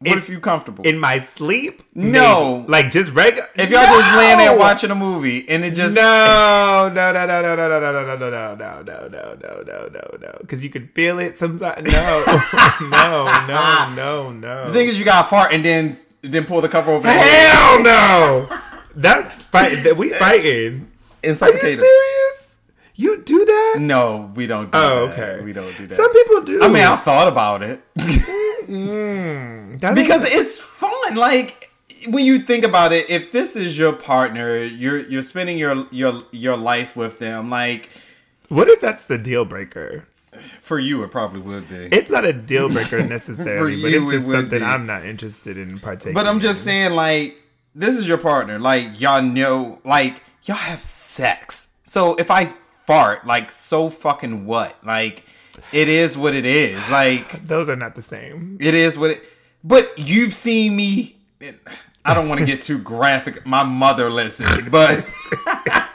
[SPEAKER 1] What
[SPEAKER 2] It-
[SPEAKER 1] if you comfortable?
[SPEAKER 2] In my sleep?
[SPEAKER 1] No.
[SPEAKER 2] Maybe. Like just regular.
[SPEAKER 1] if y'all just laying there watching a movie and it just
[SPEAKER 2] No, no, no, no, no, no, no, no, no, no, no, no, no, no, no, no, no, no, no. Because you can feel it sometimes. No, no, no, no, no.
[SPEAKER 1] the thing is you gotta fart and then then pull the cover over.
[SPEAKER 2] Hell no. That's fight. That we fighting. Are you serious? You do that?
[SPEAKER 1] No, we don't. do
[SPEAKER 2] Oh,
[SPEAKER 1] that.
[SPEAKER 2] okay.
[SPEAKER 1] We don't do that.
[SPEAKER 2] Some people do.
[SPEAKER 1] I mean, I thought about it mm-hmm. (laughs)
[SPEAKER 2] That
[SPEAKER 1] because it's fun. Like when you think about it, if this is your partner, you're you're spending your your your life with them. Like
[SPEAKER 2] what if that's the deal breaker?
[SPEAKER 1] for you, it probably would be.
[SPEAKER 2] It's not a deal (laughs) breaker necessarily,
[SPEAKER 1] For
[SPEAKER 2] but
[SPEAKER 1] you,
[SPEAKER 2] it's
[SPEAKER 1] it
[SPEAKER 2] just
[SPEAKER 1] would
[SPEAKER 2] something
[SPEAKER 1] be.
[SPEAKER 2] I'm not interested in partaking.
[SPEAKER 1] But I'm just
[SPEAKER 2] in.
[SPEAKER 1] saying, like, this is your partner. Like, y'all know, like, y'all have sex. So if I fart, like, so fucking what? Like, it is what it is. Like, (sighs)
[SPEAKER 2] those are not the same.
[SPEAKER 1] it is what it. But you've seen me. I don't want to get too graphic. My mother listens, but (laughs)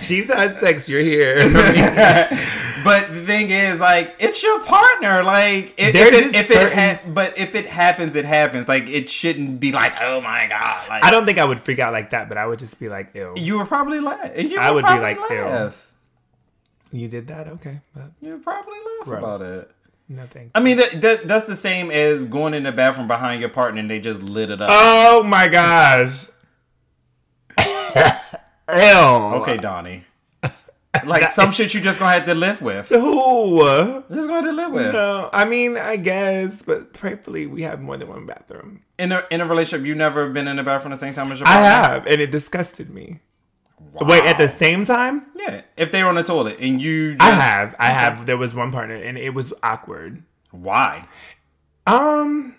[SPEAKER 2] She's had sex. You're here. (laughs) (laughs)
[SPEAKER 1] but the thing is, like, it's your partner. Like, if, if it, if it ha- but if it happens, it happens. Like, it shouldn't be like, oh my god. Like,
[SPEAKER 2] I don't think I would freak out like that, but I would just be like, "Ew."
[SPEAKER 1] You would probably laugh. You
[SPEAKER 2] I would be like, ew. You did that, okay? But
[SPEAKER 1] You would probably laugh
[SPEAKER 2] Gross.
[SPEAKER 1] about it.
[SPEAKER 2] no thanks.
[SPEAKER 1] I mean, that, that, that's the same as going in the bathroom behind your partner and they just lit it up.
[SPEAKER 2] Oh my gosh. (laughs) Ew.
[SPEAKER 1] okay, Donnie. (laughs) Like some shit you just gonna have to live with. (laughs)
[SPEAKER 2] Who?
[SPEAKER 1] Just gonna have to live with.
[SPEAKER 2] No, I mean, I guess, but prayerfully, we have more than one bathroom.
[SPEAKER 1] In a in a relationship, you never been in the bathroom the same time as your Partner?
[SPEAKER 2] I have, and it disgusted me. Wait, at the same time?
[SPEAKER 1] Yeah, if they were on the toilet and you, just,
[SPEAKER 2] I have. I have. There was one partner, and it was awkward.
[SPEAKER 1] Why?
[SPEAKER 2] Um,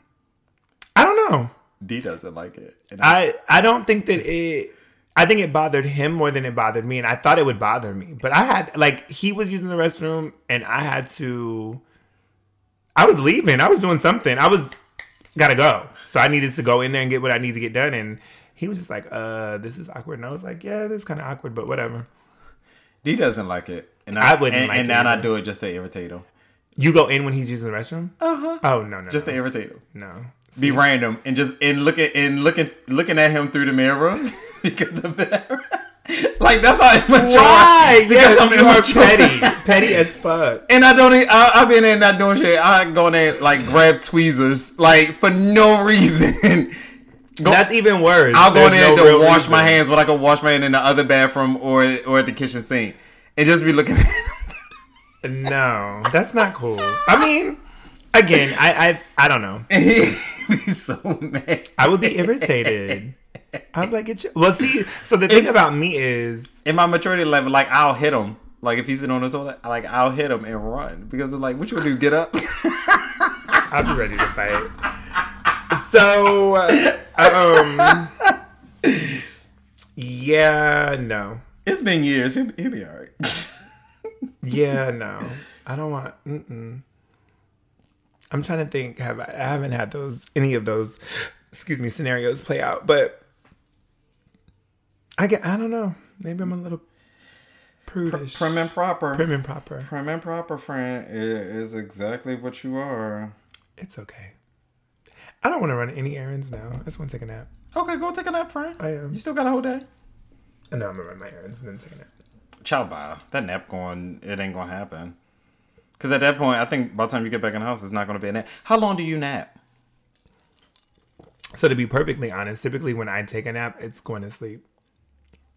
[SPEAKER 2] I don't know.
[SPEAKER 1] D doesn't like it. I
[SPEAKER 2] I don't think that it. I think it bothered him more than it bothered me, and I thought it would bother me. But I had like he was using the restroom, and I had to. I was leaving. I was doing something. I was gotta go, so I needed to go in there and get what I need to get done. And he was just like, "Uh, this is awkward." And I was like, "Yeah, this is kind of awkward, but whatever."
[SPEAKER 1] D doesn't like it. And
[SPEAKER 2] I wouldn't
[SPEAKER 1] and,
[SPEAKER 2] like
[SPEAKER 1] and now I do it just to irritate him.
[SPEAKER 2] You go in when he's using the restroom? Uh huh. Oh no no
[SPEAKER 1] Just
[SPEAKER 2] no,
[SPEAKER 1] to irritate him.
[SPEAKER 2] no.
[SPEAKER 1] Be random and just and looking and looking looking at him through the mirror (laughs) because of that. (laughs) like that's how (laughs) immature.
[SPEAKER 2] Why?
[SPEAKER 1] Because
[SPEAKER 2] Yes,
[SPEAKER 1] I'm
[SPEAKER 2] you are
[SPEAKER 1] immature.
[SPEAKER 2] petty, petty as fuck.
[SPEAKER 1] And I don't. I've been in not doing shit. I go in there like grab tweezers like for no reason. Go-
[SPEAKER 2] That's even worse.
[SPEAKER 1] I'll go in there
[SPEAKER 2] no
[SPEAKER 1] to
[SPEAKER 2] real
[SPEAKER 1] wash my hands when I can wash my hand in the other bathroom or or at the kitchen sink and just be looking at him.
[SPEAKER 2] No, that's not cool. I mean, again, I I, I don't know. (laughs)
[SPEAKER 1] Be so mad.
[SPEAKER 2] I would be irritated. I'm like, it's, well, see, so the thing about me is,
[SPEAKER 1] in my maturity level, like I'll hit him. Like if he's sitting on his toilet, like I'll hit him and run because it's like, what you gonna do? Get up? (laughs)
[SPEAKER 2] I'll be ready to fight. So, uh, um, yeah, no,
[SPEAKER 1] it's been years. He'll, he'll be all right. (laughs)
[SPEAKER 2] yeah, no, I don't want. Mm-mm. I'm trying to think. Have I, I haven't had those any of those, excuse me, scenarios play out, but I get. I don't know. Maybe I'm a little prudish.
[SPEAKER 1] Prim and proper.
[SPEAKER 2] Prim and proper.
[SPEAKER 1] Prim and proper, friend, i- is exactly what you are.
[SPEAKER 2] It's okay. I don't want to run any errands now. I just want to take a nap.
[SPEAKER 1] Okay, go take a nap, friend.
[SPEAKER 2] I am.
[SPEAKER 1] You still got a whole day.
[SPEAKER 2] No, I'm gonna run my errands and then take a nap.
[SPEAKER 1] Child bye. That nap going, it ain't gonna happen. Because at that point, I think by the time you get back in the house, it's not gonna be a nap. How long do you nap?
[SPEAKER 2] So to be perfectly honest, typically when I take a nap, it's going to sleep.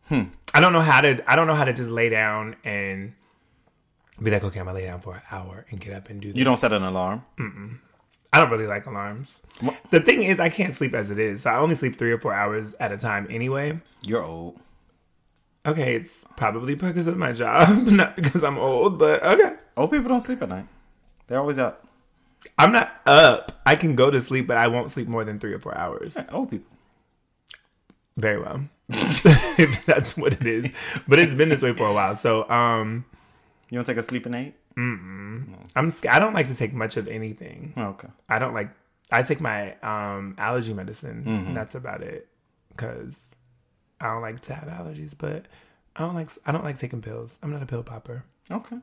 [SPEAKER 2] Hmm. I don't know how to. I don't know how to just lay down and be like, okay, I'm gonna lay down for an hour and get up and do. This.
[SPEAKER 1] You don't set an alarm.
[SPEAKER 2] I don't really like alarms. The thing is, I can't sleep as it is. So I only sleep three or four hours at a time anyway.
[SPEAKER 1] You're old.
[SPEAKER 2] Okay, it's probably because of my job, (laughs) not because I'm old. But okay,
[SPEAKER 1] Old people don't sleep at night. They're always up.
[SPEAKER 2] I'm not up. I can go to sleep, but I won't sleep more than three or four hours.
[SPEAKER 1] Old people.
[SPEAKER 2] Very well. if (laughs) that's what it is. But it's been this way for a while. So um
[SPEAKER 1] You don't take a sleeping aid?
[SPEAKER 2] Mm-mm. I'm I don't like to take much of anything.
[SPEAKER 1] Oh, okay.
[SPEAKER 2] I don't like I take my um, allergy medicine.
[SPEAKER 1] Mm-hmm.
[SPEAKER 2] That's about it. Because I don't like to have allergies, but I don't like I don't like taking pills. I'm not a pill popper.
[SPEAKER 1] Okay.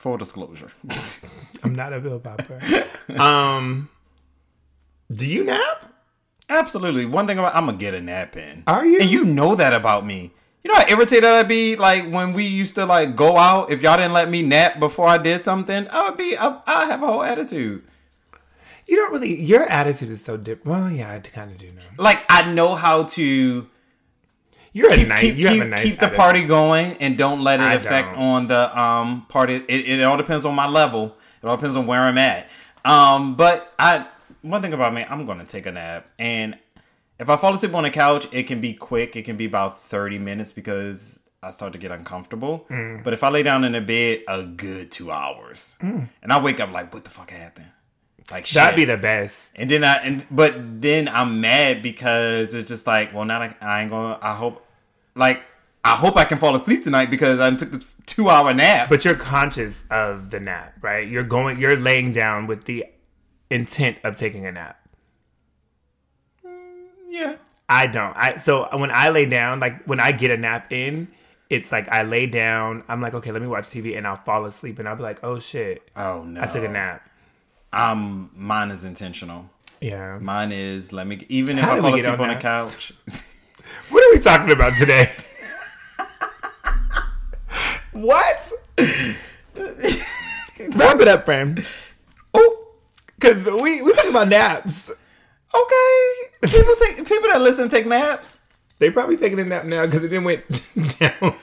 [SPEAKER 1] Full disclosure. (laughs)
[SPEAKER 2] I'm not a pill popper. (laughs) um, do you nap?
[SPEAKER 1] Absolutely. One thing about I'm gonna get a nap in.
[SPEAKER 2] Are you?
[SPEAKER 1] And you know that about me. You know how irritated I'd be like when we used to like go out. If y'all didn't let me nap before I did something, I would be. I I have a whole attitude.
[SPEAKER 2] You don't really. Your attitude is so different. Well, yeah, I kind of do know.
[SPEAKER 1] Like I know how to
[SPEAKER 2] You're a
[SPEAKER 1] keep
[SPEAKER 2] nice.
[SPEAKER 1] keep,
[SPEAKER 2] you have a
[SPEAKER 1] keep the party going and don't let it
[SPEAKER 2] I
[SPEAKER 1] affect
[SPEAKER 2] don't.
[SPEAKER 1] on the um party. It, it all depends on my level. It all depends on where I'm at. Um, but I one thing about me, I'm gonna take a nap, and if I fall asleep on the couch, it can be quick. It can be about thirty minutes because I start to get uncomfortable.
[SPEAKER 2] Mm.
[SPEAKER 1] But if I lay down in the bed, a good two hours, and I wake up like, what the fuck happened? Like shit.
[SPEAKER 2] That'd be the best.
[SPEAKER 1] And then I and but then I'm mad because it's just like, well, now I, I ain't gonna. I hope, like, I hope I can fall asleep tonight because I took this two hour nap.
[SPEAKER 2] But you're conscious of the nap, right? You're going. You're laying down with the intent of taking a nap.
[SPEAKER 1] Mm, yeah,
[SPEAKER 2] I don't. I so when I lay down, like when I get a nap in, it's like I lay down. I'm like, okay, let me watch TV, and I'll fall asleep, and I'll be like, oh shit,
[SPEAKER 1] Oh no,
[SPEAKER 2] I took a nap.
[SPEAKER 1] Um, mine is intentional.
[SPEAKER 2] Yeah.
[SPEAKER 1] Mine is let me even if
[SPEAKER 2] How
[SPEAKER 1] I fall
[SPEAKER 2] get
[SPEAKER 1] asleep
[SPEAKER 2] on
[SPEAKER 1] on the couch. (laughs)
[SPEAKER 2] What are we talking about today? (laughs) what? (laughs) Wrap it up, friend.
[SPEAKER 1] oh,
[SPEAKER 2] Cause we we talking about naps.
[SPEAKER 1] okay. People take people that listen take naps.
[SPEAKER 2] They probably taking a nap now because it didn't went down.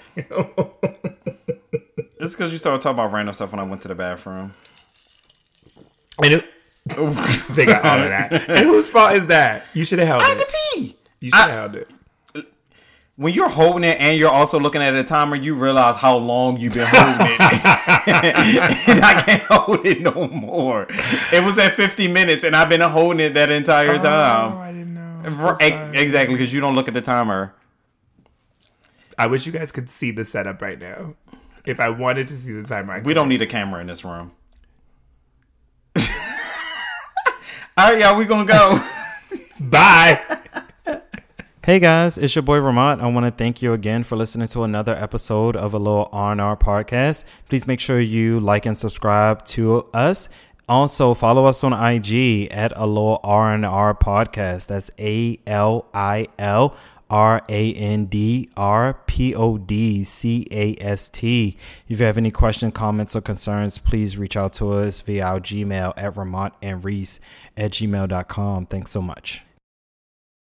[SPEAKER 1] It's because you started talking about random stuff when I went to the bathroom.
[SPEAKER 2] And it, (laughs) they got all of that. And whose fault is that? You should have held
[SPEAKER 1] I had to
[SPEAKER 2] it.
[SPEAKER 1] pee.
[SPEAKER 2] You should have held it.
[SPEAKER 1] when you're holding it and you're also looking at a timer, you realize how long you've been holding it. (laughs) and I can't hold it no more. It was at 50 minutes and I've been holding it that entire
[SPEAKER 2] Oh,
[SPEAKER 1] time.
[SPEAKER 2] I didn't know.
[SPEAKER 1] Right, exactly, because you don't look at the timer.
[SPEAKER 2] I wish you guys could see the setup right now. If I wanted to see the timer, I
[SPEAKER 1] We
[SPEAKER 2] could.
[SPEAKER 1] don't need a camera in this room. All right, y'all, we gonna go. (laughs)
[SPEAKER 2] Bye.
[SPEAKER 1] Hey guys, it's your boy Ramont. I want to thank you again for listening to another episode of a little R&R podcast. Please make sure you like and subscribe to us. Also, follow us on IG at a little R&R podcast. That's A L I L R A N D R P O D C A S T. If you have any questions, comments, or concerns, please reach out to us via our Gmail at Ramont and Reese at gmail.com. Thanks so much.